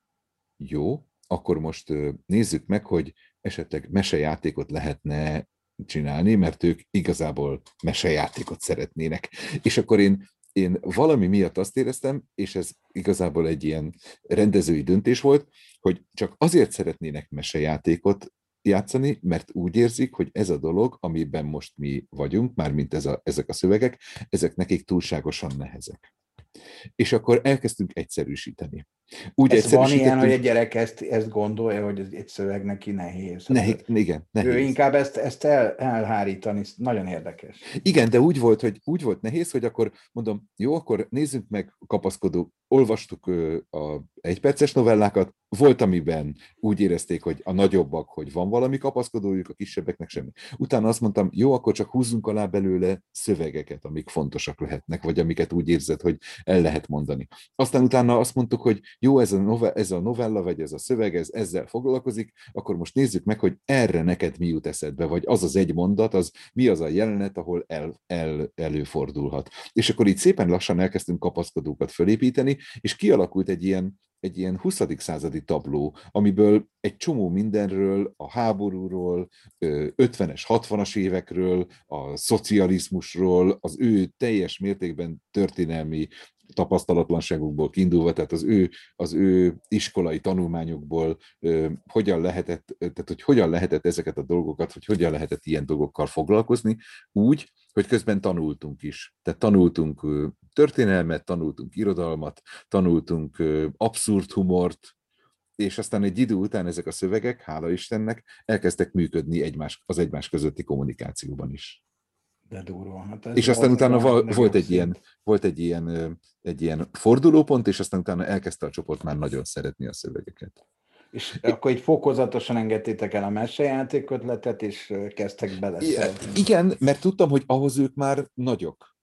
jó, akkor most nézzük meg, hogy esetleg mesejátékot lehetne csinálni, mert ők igazából mesejátékot szeretnének. És akkor én, én valami miatt azt éreztem, és ez igazából egy ilyen rendezői döntés volt, hogy csak azért szeretnének mesejátékot játszani, mert úgy érzik, hogy ez a dolog, amiben most mi vagyunk, mármint ez a, ezek a szövegek, ezek nekik túlságosan nehezek. És akkor elkezdtünk egyszerűsíteni. Úgy ez van ilyen, hogy egy gyerek ezt, ezt gondolja, hogy ez egy szöveg neki nehéz. Nehéz, igen, nehéz. Ő inkább ezt, ezt el, elhárítani, nagyon érdekes. Igen, de úgy volt, hogy úgy volt nehéz, hogy akkor mondom, jó, akkor nézzünk meg kapaszkodó, olvastuk a egyperces novellákat, volt, amiben úgy érezték, hogy a nagyobbak, hogy van valami kapaszkodójuk, a kisebbeknek semmi. Utána azt mondtam, jó, akkor csak húzzunk alá belőle szövegeket, amik fontosak lehetnek, vagy amiket úgy érzed, hogy el lehet mondani. Aztán utána azt mondtuk, hogy jó, ez a, novella, ez a novella, vagy ez a szöveg, ez ezzel foglalkozik, akkor most nézzük meg, hogy erre neked mi jut eszedbe, vagy az az egy mondat, az mi az a jelenet, ahol el, el, előfordulhat. És akkor így szépen lassan elkezdtünk kapaszkodókat fölépíteni, és kialakult egy ilyen, egy ilyen 20. századi tabló, amiből egy csomó mindenről, a háborúról, 50-es, 60-as évekről, a szocializmusról, az ő teljes mértékben történelmi tapasztalatlanságukból kiindulva, tehát az ő, az ő iskolai tanulmányokból hogyan lehetett, tehát hogy hogyan lehetett ezeket a dolgokat, hogy hogyan lehetett ilyen dolgokkal foglalkozni, úgy, hogy közben tanultunk is. Tehát tanultunk történelmet, tanultunk irodalmat, tanultunk abszurd humort, és aztán egy idő után ezek a szövegek, hála Istennek, elkezdtek működni egymás, az egymás közötti kommunikációban is. De durva. Hát és aztán utána val, volt egy, ilyen, volt egy ilyen, egy ilyen fordulópont, és aztán utána elkezdte a csoport már nagyon szeretni a szövegeket. És akkor így fokozatosan engedtétek el a mesejáték ötletet, és kezdtek bele. Igen, mert tudtam, hogy ahhoz ők már nagyok.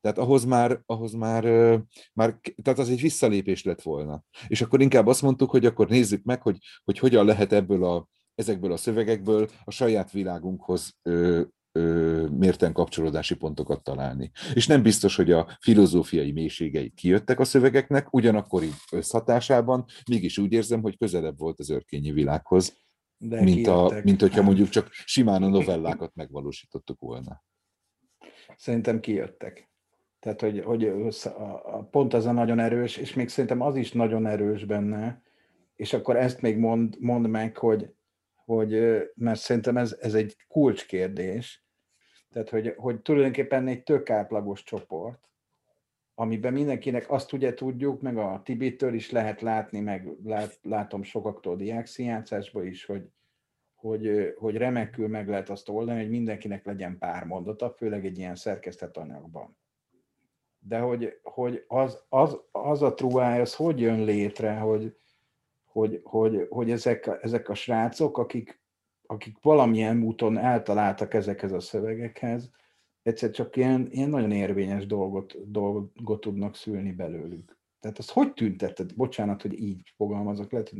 Tehát ahhoz már, ahhoz már, már, tehát az egy visszalépés lett volna. És akkor inkább azt mondtuk, hogy akkor nézzük meg, hogy, hogy hogyan lehet ebből a, ezekből a szövegekből a saját világunkhoz ö, ö, mérten kapcsolódási pontokat találni. És nem biztos, hogy a filozófiai mélységei kijöttek a szövegeknek, ugyanakkor így összhatásában mégis úgy érzem, hogy közelebb volt az örkényi világhoz, De mint, a, mint hogyha mondjuk csak simán a novellákat megvalósítottuk volna. Szerintem kijöttek. Tehát, hogy, hogy a, a, pont az a nagyon erős, és még szerintem az is nagyon erős benne, és akkor ezt még mond, mond meg, hogy, hogy mert szerintem ez, ez egy kulcskérdés, tehát, hogy, hogy tulajdonképpen egy tök átlagos csoport, amiben mindenkinek azt ugye tudjuk, meg a Tibitől is lehet látni, meg lát, látom sokaktól diákszínjátszásból is, hogy, hogy, hogy remekül meg lehet azt oldani, hogy mindenkinek legyen pár mondata, főleg egy ilyen szerkesztett anyagban. De hogy, hogy az, az, az a truáj, az hogy jön létre, hogy, hogy, hogy, hogy ezek, ezek a srácok, akik akik valamilyen úton eltaláltak ezekhez a szövegekhez, egyszer csak ilyen, ilyen nagyon érvényes dolgot, dolgot tudnak szülni belőlük. Tehát az hogy tüntetted? Bocsánat, hogy így fogalmazok, lehet,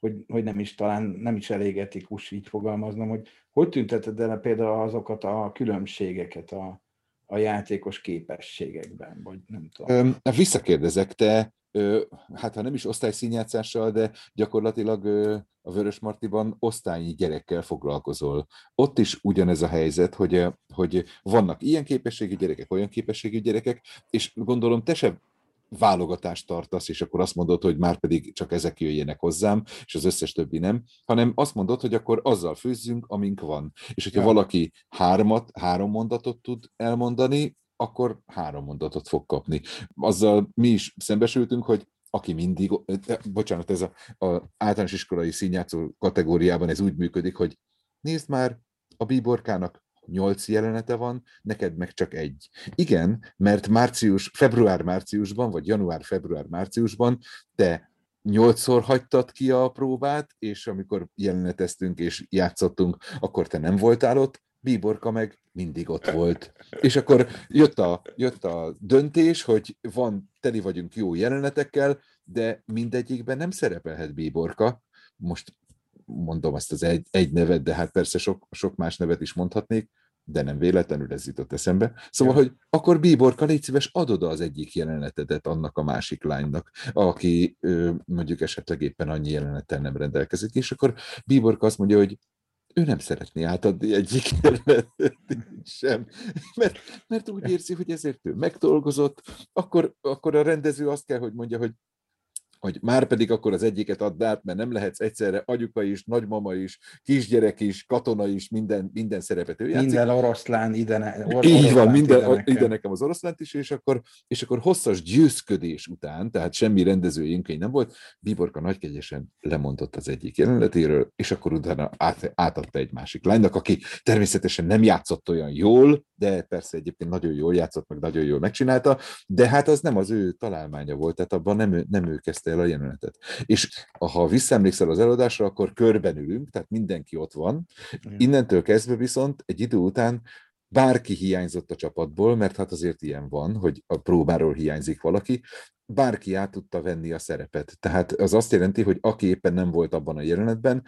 hogy, hogy nem is talán nem is elég etikus így fogalmaznom, hogy hogy tünteted el például azokat a különbségeket a, a játékos képességekben, vagy nem tudom. Visszakérdezek, te hát ha nem is osztályszínjátszással, de gyakorlatilag a Vörös Martiban osztályi gyerekkel foglalkozol. Ott is ugyanez a helyzet, hogy, hogy vannak ilyen képességű gyerekek, olyan képességű gyerekek, és gondolom te sem válogatást tartasz, és akkor azt mondod, hogy már pedig csak ezek jöjjenek hozzám, és az összes többi nem, hanem azt mondod, hogy akkor azzal főzzünk, amink van. És hogyha ja. valaki hármat, három mondatot tud elmondani, akkor három mondatot fog kapni. Azzal mi is szembesültünk, hogy aki mindig, bocsánat, ez a, a általános iskolai színjátszó kategóriában ez úgy működik, hogy nézd már, a bíborkának nyolc jelenete van, neked meg csak egy. Igen, mert március, február-márciusban, vagy január-február-márciusban te nyolcszor hagytad ki a próbát, és amikor jeleneteztünk és játszottunk, akkor te nem voltál ott, Bíborka meg mindig ott volt. És akkor jött a, jött a döntés, hogy van, teli vagyunk jó jelenetekkel, de mindegyikben nem szerepelhet Bíborka. Most mondom ezt az egy, egy nevet, de hát persze sok, sok más nevet is mondhatnék, de nem véletlenül ez jutott eszembe. Szóval, ja. hogy akkor Bíborka, légy szíves, adod az egyik jelenetedet annak a másik lánynak, aki mondjuk esetleg éppen annyi jelenettel nem rendelkezik, és akkor Bíborka azt mondja, hogy ő nem szeretné átadni egyik sem, mert, mert úgy érzi, hogy ezért ő megdolgozott, akkor, akkor a rendező azt kell, hogy mondja, hogy hogy már pedig akkor az egyiket add át, mert nem lehetsz egyszerre anyuka is, nagymama is, kisgyerek is, katona is, minden, minden szerepet ő játszik. Minden oroszlán ide, ne, or, Így van, minden, ide nekem. ide nekem az oroszlánt is, és akkor, és akkor hosszas győzködés után, tehát semmi rendezői inkány nem volt, Bíborka nagykegyesen lemondott az egyik jelenetéről, és akkor utána át, átadta egy másik lánynak, aki természetesen nem játszott olyan jól, de persze egyébként nagyon jól játszott, meg nagyon jól megcsinálta, de hát az nem az ő találmánya volt, tehát abban nem, nem ő kezdte el a jelenetet. És ha visszaemlékszel az előadásra, akkor körben ülünk, tehát mindenki ott van. Innentől kezdve viszont egy idő után bárki hiányzott a csapatból, mert hát azért ilyen van, hogy a próbáról hiányzik valaki, bárki át tudta venni a szerepet. Tehát az azt jelenti, hogy aki éppen nem volt abban a jelenetben,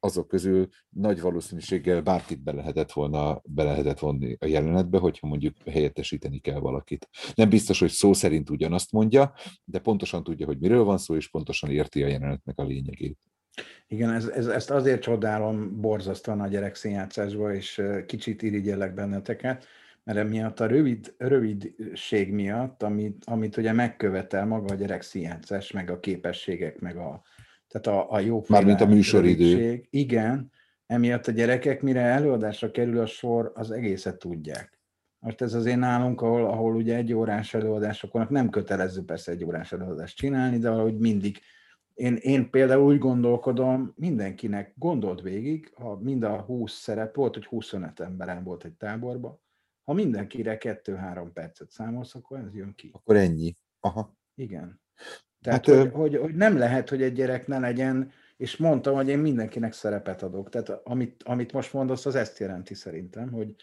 azok közül nagy valószínűséggel bárkit be lehetett volna, be lehetett vonni a jelenetbe, hogyha mondjuk helyettesíteni kell valakit. Nem biztos, hogy szó szerint ugyanazt mondja, de pontosan tudja, hogy miről van szó, és pontosan érti a jelenetnek a lényegét. Igen, ez, ez, ezt azért csodálom borzasztóan a gyerekszínjátszásban, és kicsit irigyellek benneteket, mert emiatt a rövid, rövidség miatt, amit, amit ugye megkövetel maga a gyerekszínjátszás, meg a képességek, meg a, tehát a, a jó Mármint a műsoridő. Rövidség, igen, emiatt a gyerekek, mire előadásra kerül a sor, az egészet tudják. Most ez azért nálunk, ahol, ahol ugye egy órás előadásoknak nem kötelező persze egy órás előadást csinálni, de valahogy mindig én, én például úgy gondolkodom, mindenkinek gondolt végig, ha mind a 20 szerep volt, hogy 25 emberen volt egy táborban, ha mindenkire 2-3 percet számolsz, akkor ez jön ki. Akkor ennyi. Aha. Igen. Tehát, hát, hogy, ö... hogy, hogy nem lehet, hogy egy gyerek ne legyen, és mondtam, hogy én mindenkinek szerepet adok. Tehát amit, amit most mondasz, az ezt jelenti szerintem, hogy,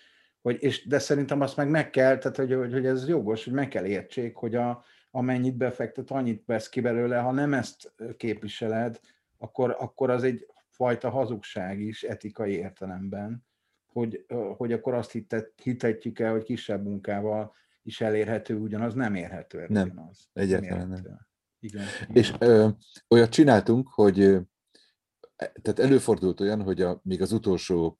hogy, és, de szerintem azt meg meg kell, tehát hogy, hogy, hogy ez jogos, hogy meg kell értsék, hogy a, amennyit befektet, annyit vesz ki belőle, ha nem ezt képviseled, akkor, akkor az egy fajta hazugság is etikai értelemben, hogy, hogy akkor azt hitet, hitetjük el, hogy kisebb munkával is elérhető, ugyanaz nem érhető el. Nem, ugyanaz. egyáltalán nem. nem. Igen, És ö, olyat csináltunk, hogy ö, tehát előfordult olyan, hogy a, még az utolsó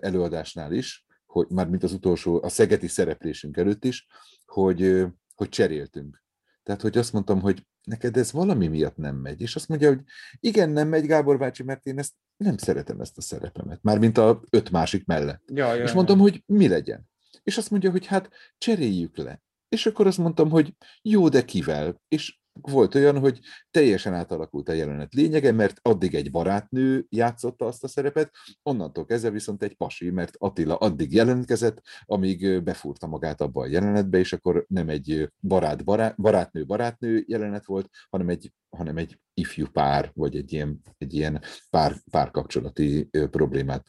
előadásnál is, hogy már mint az utolsó, a szegeti szereplésünk előtt is, hogy, hogy cseréltünk. Tehát, hogy azt mondtam, hogy neked ez valami miatt nem megy. És azt mondja, hogy igen, nem megy Gábor bácsi, mert én ezt nem szeretem ezt a szerepemet. Mármint a öt másik mellett. Ja, ja, és mondtam, hogy mi legyen. És azt mondja, hogy hát cseréljük le. És akkor azt mondtam, hogy jó, de kivel? És volt olyan, hogy teljesen átalakult a jelenet lényege, mert addig egy barátnő játszotta azt a szerepet, onnantól kezdve viszont egy pasi, mert Attila addig jelentkezett, amíg befúrta magát abba a jelenetbe, és akkor nem egy barát, barát barátnő barátnő jelenet volt, hanem egy, hanem egy ifjú pár, vagy egy ilyen, egy ilyen pár, párkapcsolati problémát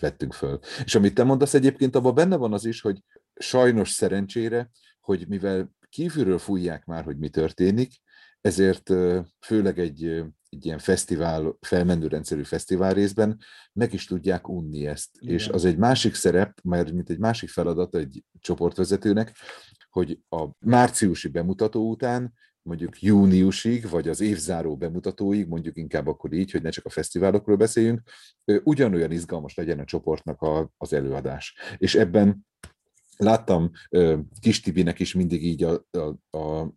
vettünk föl. És amit te mondasz egyébként, abban benne van az is, hogy sajnos szerencsére, hogy mivel kívülről fújják már, hogy mi történik, ezért főleg egy, egy ilyen fesztivál, felmenő rendszerű fesztivál részben meg is tudják unni ezt. Igen. És az egy másik szerep, mert mint egy másik feladat egy csoportvezetőnek, hogy a márciusi bemutató után mondjuk júniusig, vagy az évzáró bemutatóig, mondjuk inkább akkor így, hogy ne csak a fesztiválokról beszéljünk, ugyanolyan izgalmas legyen a csoportnak a, az előadás. És ebben láttam Kis Tibinek is mindig így a, a, a,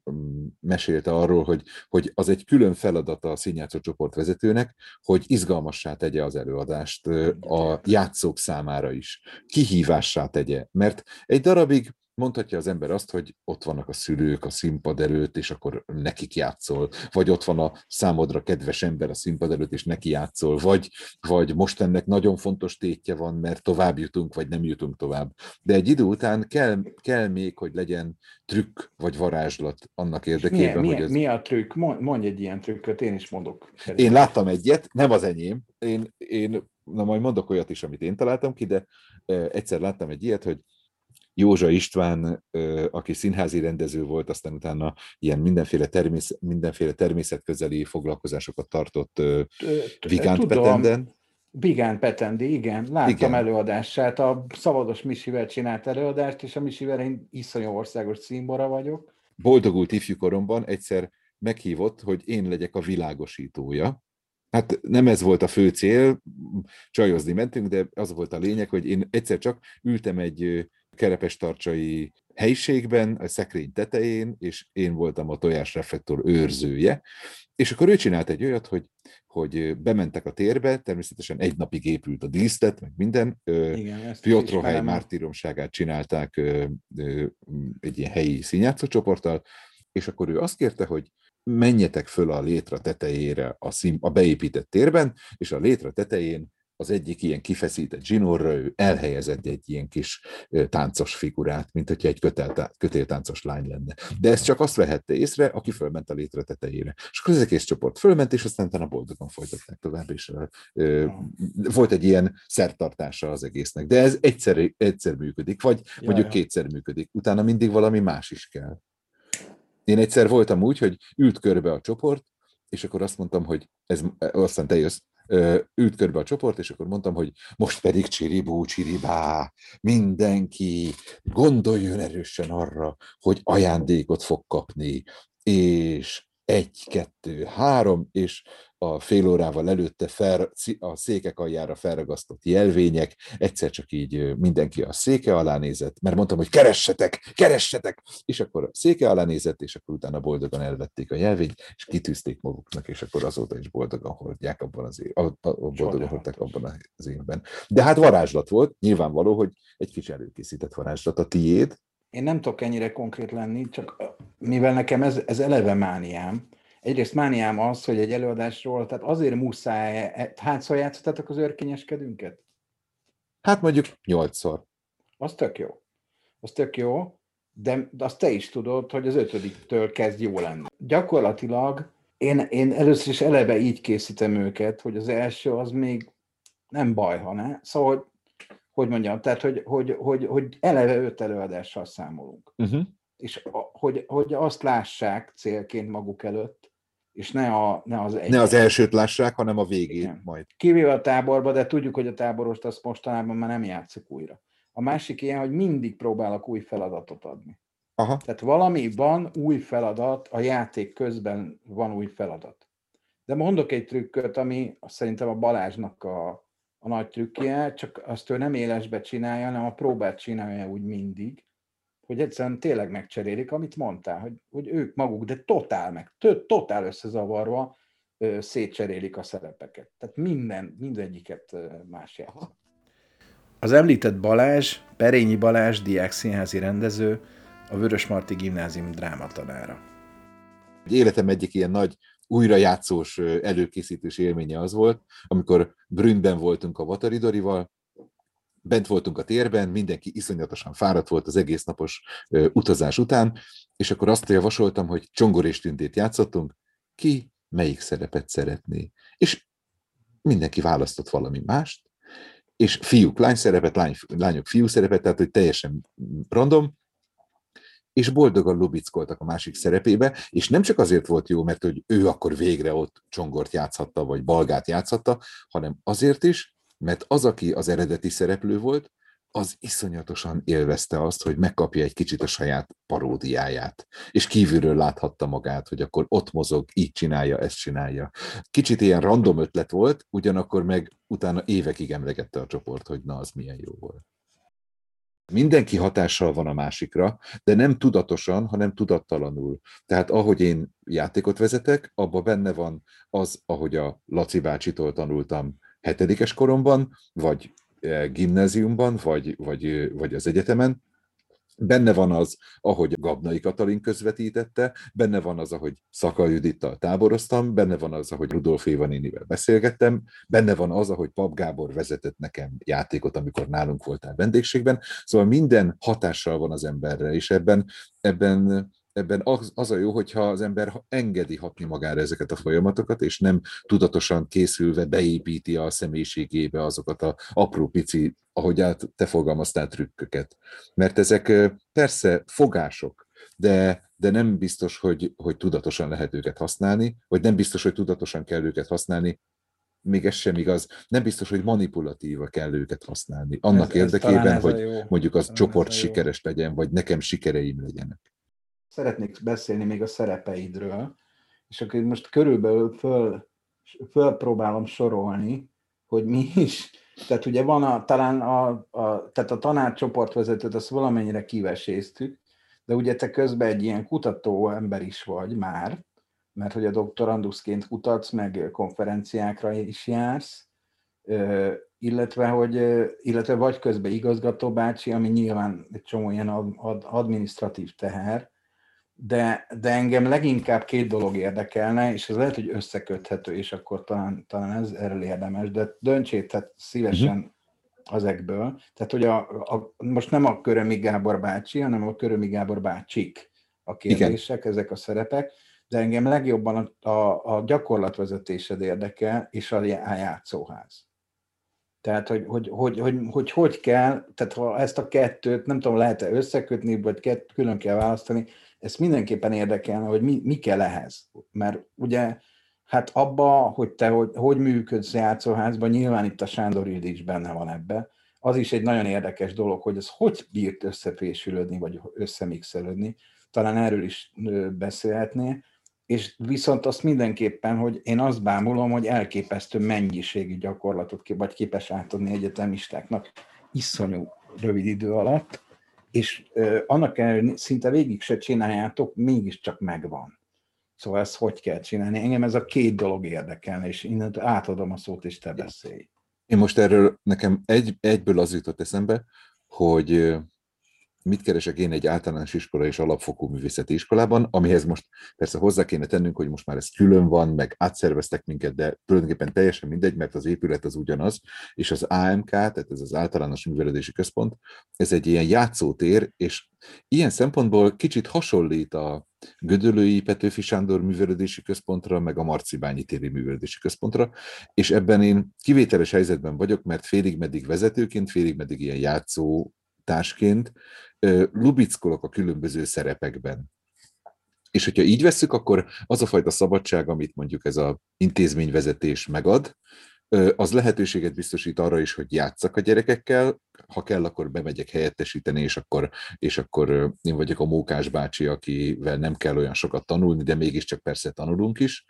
mesélte arról, hogy, hogy az egy külön feladata a színjátszó csoport vezetőnek, hogy izgalmassá tegye az előadást a játszók számára is, kihívássá tegye, mert egy darabig mondhatja az ember azt, hogy ott vannak a szülők a színpad előtt, és akkor nekik játszol, vagy ott van a számodra kedves ember a színpad előtt, és neki játszol, vagy, vagy most ennek nagyon fontos tétje van, mert tovább jutunk, vagy nem jutunk tovább. De egy idő után kell, kell még, hogy legyen trükk, vagy varázslat annak érdekében, mi, hogy mi, ez... Mi a trükk? Mondj egy ilyen trükköt, én is mondok. Én láttam egyet, nem az enyém, én, én na majd mondok olyat is, amit én találtam ki, de egyszer láttam egy ilyet, hogy Józsa István, aki színházi rendező volt, aztán utána ilyen mindenféle, természet, mindenféle természetközeli foglalkozásokat tartott Vigánt Petenden. Vigán Petendi, igen. Láttam igen. előadását. A Szabados Misivel csinált előadást, és a Misivel én iszonyú országos színbora vagyok. Boldogult ifjúkoromban egyszer meghívott, hogy én legyek a világosítója. Hát nem ez volt a fő cél, csajozni mentünk, de az volt a lényeg, hogy én egyszer csak ültem egy kerepestarcsai helyiségben, a szekrény tetején, és én voltam a tojásreflektor őrzője, és akkor ő csinált egy olyat, hogy, hogy bementek a térbe, természetesen egy napig épült a díszlet, meg minden. Piotrohely mártíromságát csinálták egy ilyen helyi színjátszócsoporttal, és akkor ő azt kérte, hogy menjetek föl a létra tetejére a, szín, a beépített térben, és a létra tetején az egyik ilyen kifeszített zsinórra ő elhelyezett egy ilyen kis táncos figurát, mint hogyha egy kötel, kötéltáncos lány lenne. De ezt csak azt vehette észre, aki fölment a létre tetejére. És akkor az egész csoport fölment, és aztán utána boldogan folytatták tovább, és ö, volt egy ilyen szertartása az egésznek. De ez egyszer, egyszer működik, vagy ja, mondjuk ja. kétszer működik. Utána mindig valami más is kell. Én egyszer voltam úgy, hogy ült körbe a csoport, és akkor azt mondtam, hogy ez, aztán te jössz, ült körbe a csoport, és akkor mondtam, hogy most pedig csiribú, csiribá, mindenki gondoljon erősen arra, hogy ajándékot fog kapni, és egy, kettő, három, és a fél órával előtte fel, a székek aljára felragasztott jelvények, egyszer csak így mindenki a széke alá nézett, mert mondtam, hogy keressetek, keressetek, és akkor a széke alá nézett, és akkor utána boldogan elvették a jelvényt, és kitűzték maguknak, és akkor azóta is boldogan hordják abban az év, boldogan hordták abban az évben. De hát varázslat volt, nyilvánvaló, hogy egy kis előkészített varázslat. A tiéd, én nem tudok ennyire konkrét lenni, csak mivel nekem ez, ez eleve mániám, egyrészt mániám az, hogy egy előadásról, tehát azért muszáj, e, hányszor játszottatok az őrkényeskedünket? Hát mondjuk nyolcszor. Az tök jó. Az tök jó, de azt te is tudod, hogy az ötödiktől kezd jó lenni. Gyakorlatilag én, én először is eleve így készítem őket, hogy az első az még nem baj, ha ne. Szóval hogy mondjam, tehát hogy, hogy, hogy, hogy eleve öt előadással számolunk. Uh-huh. És a, hogy, hogy azt lássák célként maguk előtt, és ne, a, ne az egy. Ne az elsőt lássák, hanem a végét Igen. majd. Kivéve a táborba, de tudjuk, hogy a táborost azt mostanában már nem játszik újra. A másik ilyen, hogy mindig próbálok új feladatot adni. Aha. Tehát valami van új feladat, a játék közben van új feladat. De mondok egy trükköt, ami szerintem a Balázsnak a, a nagy trükkje, csak azt ő nem élesbe csinálja, hanem a próbát csinálja úgy mindig, hogy egyszerűen tényleg megcserélik, amit mondtál, hogy, hogy ők maguk, de totál meg, totál összezavarva szétcserélik a szerepeket. Tehát minden, mindegyiket más játszik. Az említett Balázs, Perényi Balázs, diák színházi rendező, a Vörösmarty Gimnázium drámatanára. Életem egyik ilyen nagy újrajátszós előkészítés élménye az volt, amikor Brünnben voltunk a Vataridorival, bent voltunk a térben, mindenki iszonyatosan fáradt volt az egész napos utazás után, és akkor azt javasoltam, hogy Csongor és Tündét játszottunk, ki melyik szerepet szeretné. És mindenki választott valami mást, és fiúk lány szerepet, lány, lányok fiú szerepet, tehát hogy teljesen random, és boldogan lubickoltak a másik szerepébe, és nem csak azért volt jó, mert hogy ő akkor végre ott csongort játszhatta, vagy balgát játszhatta, hanem azért is, mert az, aki az eredeti szereplő volt, az iszonyatosan élvezte azt, hogy megkapja egy kicsit a saját paródiáját, és kívülről láthatta magát, hogy akkor ott mozog, így csinálja, ezt csinálja. Kicsit ilyen random ötlet volt, ugyanakkor meg utána évekig emlegette a csoport, hogy na, az milyen jó volt. Mindenki hatással van a másikra, de nem tudatosan, hanem tudattalanul. Tehát ahogy én játékot vezetek, abban benne van az, ahogy a Laci bácsitól tanultam hetedikes koromban, vagy eh, gimnáziumban, vagy, vagy, vagy az egyetemen, Benne van az, ahogy Gabnai Katalin közvetítette, benne van az, ahogy Szaka Judittal táboroztam, benne van az, ahogy Rudolf Éva nénivel beszélgettem, benne van az, ahogy Pap Gábor vezetett nekem játékot, amikor nálunk voltál vendégségben. Szóval minden hatással van az emberre, és ebben, ebben ebben az, az a jó, hogyha az ember engedi hatni magára ezeket a folyamatokat, és nem tudatosan készülve beépíti a személyiségébe azokat a apró pici, ahogy át te fogalmaztál trükköket. Mert ezek persze fogások, de, de nem biztos, hogy, hogy tudatosan lehet őket használni, vagy nem biztos, hogy tudatosan kell őket használni, még ez sem igaz, nem biztos, hogy manipulatíva kell őket használni. Annak ez, érdekében, ez hogy mondjuk az csoport sikeres legyen, vagy nekem sikereim legyenek szeretnék beszélni még a szerepeidről, és akkor most körülbelül föl, fölpróbálom sorolni, hogy mi is. Tehát ugye van a, talán a, a, tehát a tanácsoportvezetőt azt valamennyire kiveséztük, de ugye te közben egy ilyen kutató ember is vagy már, mert hogy a doktoranduszként kutatsz, meg konferenciákra is jársz, illetve, hogy, illetve vagy közben igazgató bácsi, ami nyilván egy csomó ilyen administratív teher, de, de engem leginkább két dolog érdekelne, és ez lehet, hogy összeköthető, és akkor talán, talán ez erről érdemes, de döntsét tehát szívesen uh-huh. ezekből. Tehát, hogy a, a, most nem a Körömi Gábor bácsi, hanem a Körömi Gábor bácsik a kérdések, Igen. ezek a szerepek, de engem legjobban a, a, a gyakorlatvezetésed érdekel, és a, a játszóház. Tehát, hogy hogy, hogy, hogy, hogy hogy kell, tehát ha ezt a kettőt, nem tudom, lehet-e összekötni, vagy kett, külön kell választani, ezt mindenképpen érdekelne, hogy mi, mi kell ehhez. Mert ugye, hát abba, hogy te hogy, hogy működsz játszóházban, nyilván itt a Sándor is benne van ebbe, az is egy nagyon érdekes dolog, hogy ez hogy bírt összefésülődni, vagy összemixelődni. Talán erről is beszélhetné. És viszont azt mindenképpen, hogy én azt bámulom, hogy elképesztő mennyiségű gyakorlatot vagy képes átadni egyetemistáknak iszonyú rövid idő alatt, és annak ellenére szinte végig se csináljátok, mégiscsak megvan. Szóval ezt hogy kell csinálni? Engem ez a két dolog érdekelne, és innen átadom a szót, és te beszélj. Én most erről nekem egy, egyből az jutott eszembe, hogy mit keresek én egy általános iskola és alapfokú művészeti iskolában, amihez most persze hozzá kéne tennünk, hogy most már ez külön van, meg átszerveztek minket, de tulajdonképpen teljesen mindegy, mert az épület az ugyanaz, és az AMK, tehát ez az általános művelődési központ, ez egy ilyen játszótér, és ilyen szempontból kicsit hasonlít a Gödölői Petőfi Sándor művelődési központra, meg a Marcibányi téri művelődési központra, és ebben én kivételes helyzetben vagyok, mert félig meddig vezetőként, félig meddig ilyen játszó társként lubickolok a különböző szerepekben. És hogyha így vesszük, akkor az a fajta szabadság, amit mondjuk ez az intézményvezetés megad, az lehetőséget biztosít arra is, hogy játszak a gyerekekkel, ha kell, akkor bemegyek helyettesíteni, és akkor, és akkor én vagyok a mókás bácsi, akivel nem kell olyan sokat tanulni, de mégiscsak persze tanulunk is,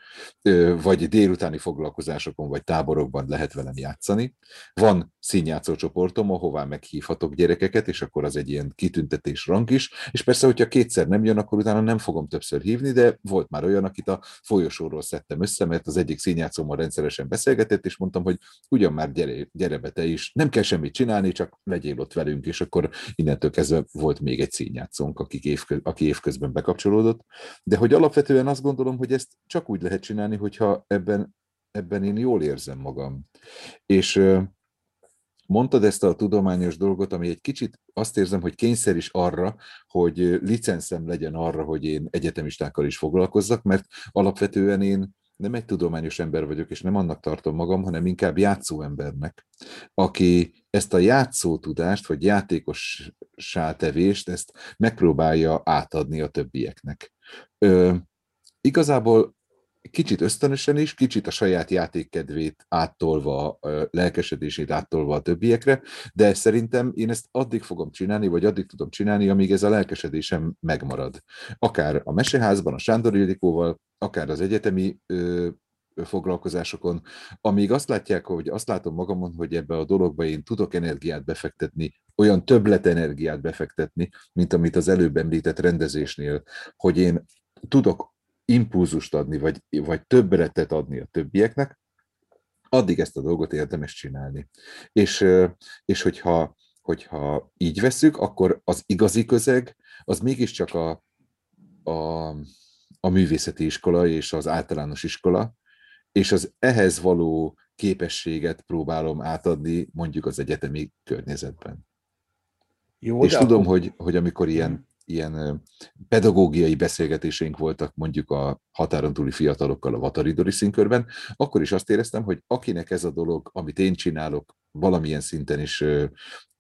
vagy délutáni foglalkozásokon, vagy táborokban lehet velem játszani. Van színjátszó csoportom, ahová meghívhatok gyerekeket, és akkor az egy ilyen kitüntetés rang is, és persze, hogyha kétszer nem jön, akkor utána nem fogom többször hívni, de volt már olyan, akit a folyosóról szedtem össze, mert az egyik színjátszómmal rendszeresen beszélgetett, és mondtam, hogy ugyan már gyere, gyere be te is, nem kell semmit csinálni, csak legyél ott velünk, és akkor innentől kezdve volt még egy színjátszónk, aki, évköz, aki évközben bekapcsolódott. De hogy alapvetően azt gondolom, hogy ezt csak úgy lehet csinálni, hogyha ebben, ebben én jól érzem magam. És mondtad ezt a tudományos dolgot, ami egy kicsit azt érzem, hogy kényszer is arra, hogy licenszem legyen arra, hogy én egyetemistákkal is foglalkozzak, mert alapvetően én nem egy tudományos ember vagyok, és nem annak tartom magam, hanem inkább játszó embernek, aki ezt a játszó tudást, vagy játékos sátevést, ezt megpróbálja átadni a többieknek. Ö, igazából kicsit ösztönösen is, kicsit a saját játékkedvét áttolva, lelkesedését áttolva a többiekre, de szerintem én ezt addig fogom csinálni, vagy addig tudom csinálni, amíg ez a lelkesedésem megmarad. Akár a meseházban, a Sándor Ildikóval, akár az egyetemi ö, foglalkozásokon, amíg azt látják, hogy azt látom magamon, hogy ebbe a dologba én tudok energiát befektetni, olyan többlet energiát befektetni, mint amit az előbb említett rendezésnél, hogy én tudok impulzust adni, vagy, vagy többletet adni a többieknek, addig ezt a dolgot érdemes csinálni. És, és hogyha, hogyha így veszük, akkor az igazi közeg, az mégiscsak a, a, a művészeti iskola és az általános iskola, és az ehhez való képességet próbálom átadni mondjuk az egyetemi környezetben. Jó, és tudom, akkor... hogy, hogy amikor ilyen ilyen pedagógiai beszélgetéseink voltak mondjuk a határon túli fiatalokkal a Vataridori színkörben, akkor is azt éreztem, hogy akinek ez a dolog, amit én csinálok, valamilyen szinten is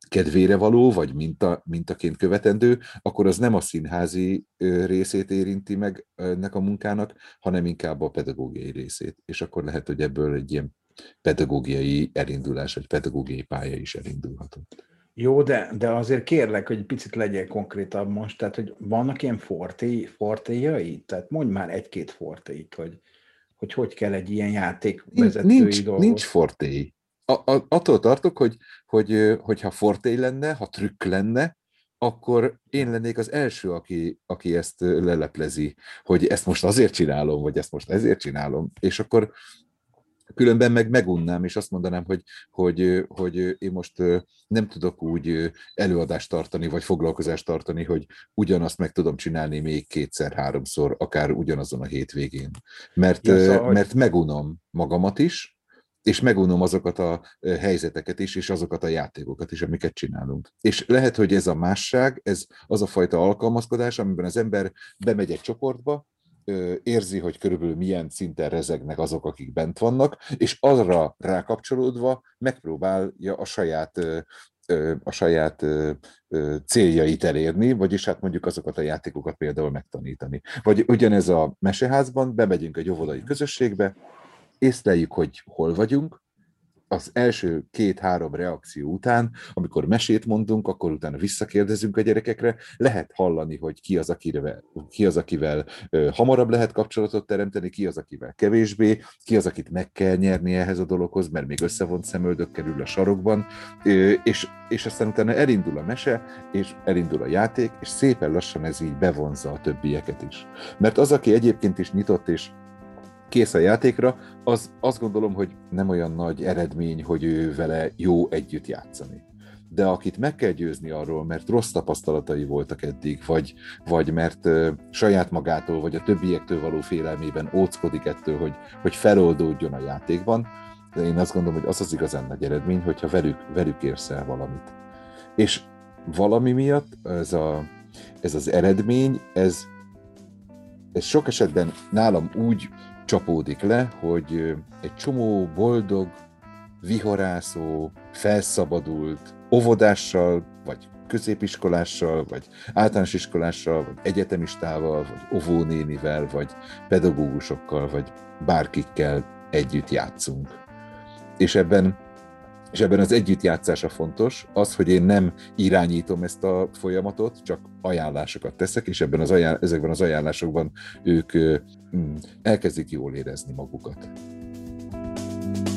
kedvére való, vagy minta, mintaként követendő, akkor az nem a színházi részét érinti meg ennek a munkának, hanem inkább a pedagógiai részét. És akkor lehet, hogy ebből egy ilyen pedagógiai elindulás, vagy pedagógiai pálya is elindulhatott. Jó, de, de azért kérlek, hogy picit legyél konkrétabb most, tehát hogy vannak ilyen forté, fortéjai? Tehát mondj már egy-két fortéit, hogy, hogy hogy kell egy ilyen játékvezetői nincs, dolgot. Nincs fortéi. A, a, attól tartok, hogy, hogy, hogyha forté lenne, ha trükk lenne, akkor én lennék az első, aki, aki ezt leleplezi, hogy ezt most azért csinálom, vagy ezt most ezért csinálom, és akkor Különben meg megunnám, és azt mondanám, hogy, hogy, hogy én most nem tudok úgy előadást tartani, vagy foglalkozást tartani, hogy ugyanazt meg tudom csinálni még kétszer, háromszor, akár ugyanazon a hétvégén. Mert, ja, szóval, mert megunom magamat is, és megunom azokat a helyzeteket is, és azokat a játékokat is, amiket csinálunk. És lehet, hogy ez a másság, ez az a fajta alkalmazkodás, amiben az ember bemegy egy csoportba, érzi, hogy körülbelül milyen szinten rezegnek azok, akik bent vannak, és arra rákapcsolódva megpróbálja a saját a saját céljait elérni, vagyis hát mondjuk azokat a játékokat például megtanítani. Vagy ugyanez a meseházban, bemegyünk egy óvodai közösségbe, észleljük, hogy hol vagyunk, az első két-három reakció után, amikor mesét mondunk, akkor utána visszakérdezünk a gyerekekre, lehet hallani, hogy ki az, akivel, ki az, akivel hamarabb lehet kapcsolatot teremteni, ki az, akivel kevésbé, ki az, akit meg kell nyerni ehhez a dologhoz, mert még összevont szemöldök kerül a sarokban, és, és aztán utána elindul a mese, és elindul a játék, és szépen lassan ez így bevonza a többieket is. Mert az, aki egyébként is nyitott és kész a játékra, az azt gondolom, hogy nem olyan nagy eredmény, hogy ő vele jó együtt játszani. de akit meg kell győzni arról, mert rossz tapasztalatai voltak eddig, vagy, vagy mert uh, saját magától, vagy a többiektől való félelmében óckodik ettől, hogy, hogy feloldódjon a játékban, de én azt gondolom, hogy az az igazán nagy eredmény, hogyha velük, velük érsz el valamit. És valami miatt ez, a, ez az eredmény, ez, ez sok esetben nálam úgy csapódik le, hogy egy csomó boldog, vihorászó, felszabadult, óvodással, vagy középiskolással, vagy általános iskolással, vagy egyetemistával, vagy óvónénivel, vagy pedagógusokkal, vagy bárkikkel együtt játszunk. És ebben, és ebben az együttjátszása fontos, az, hogy én nem irányítom ezt a folyamatot, csak ajánlásokat teszek, és ebben az ajánl- ezekben az ajánlásokban ők mm, elkezdik jól érezni magukat. thank you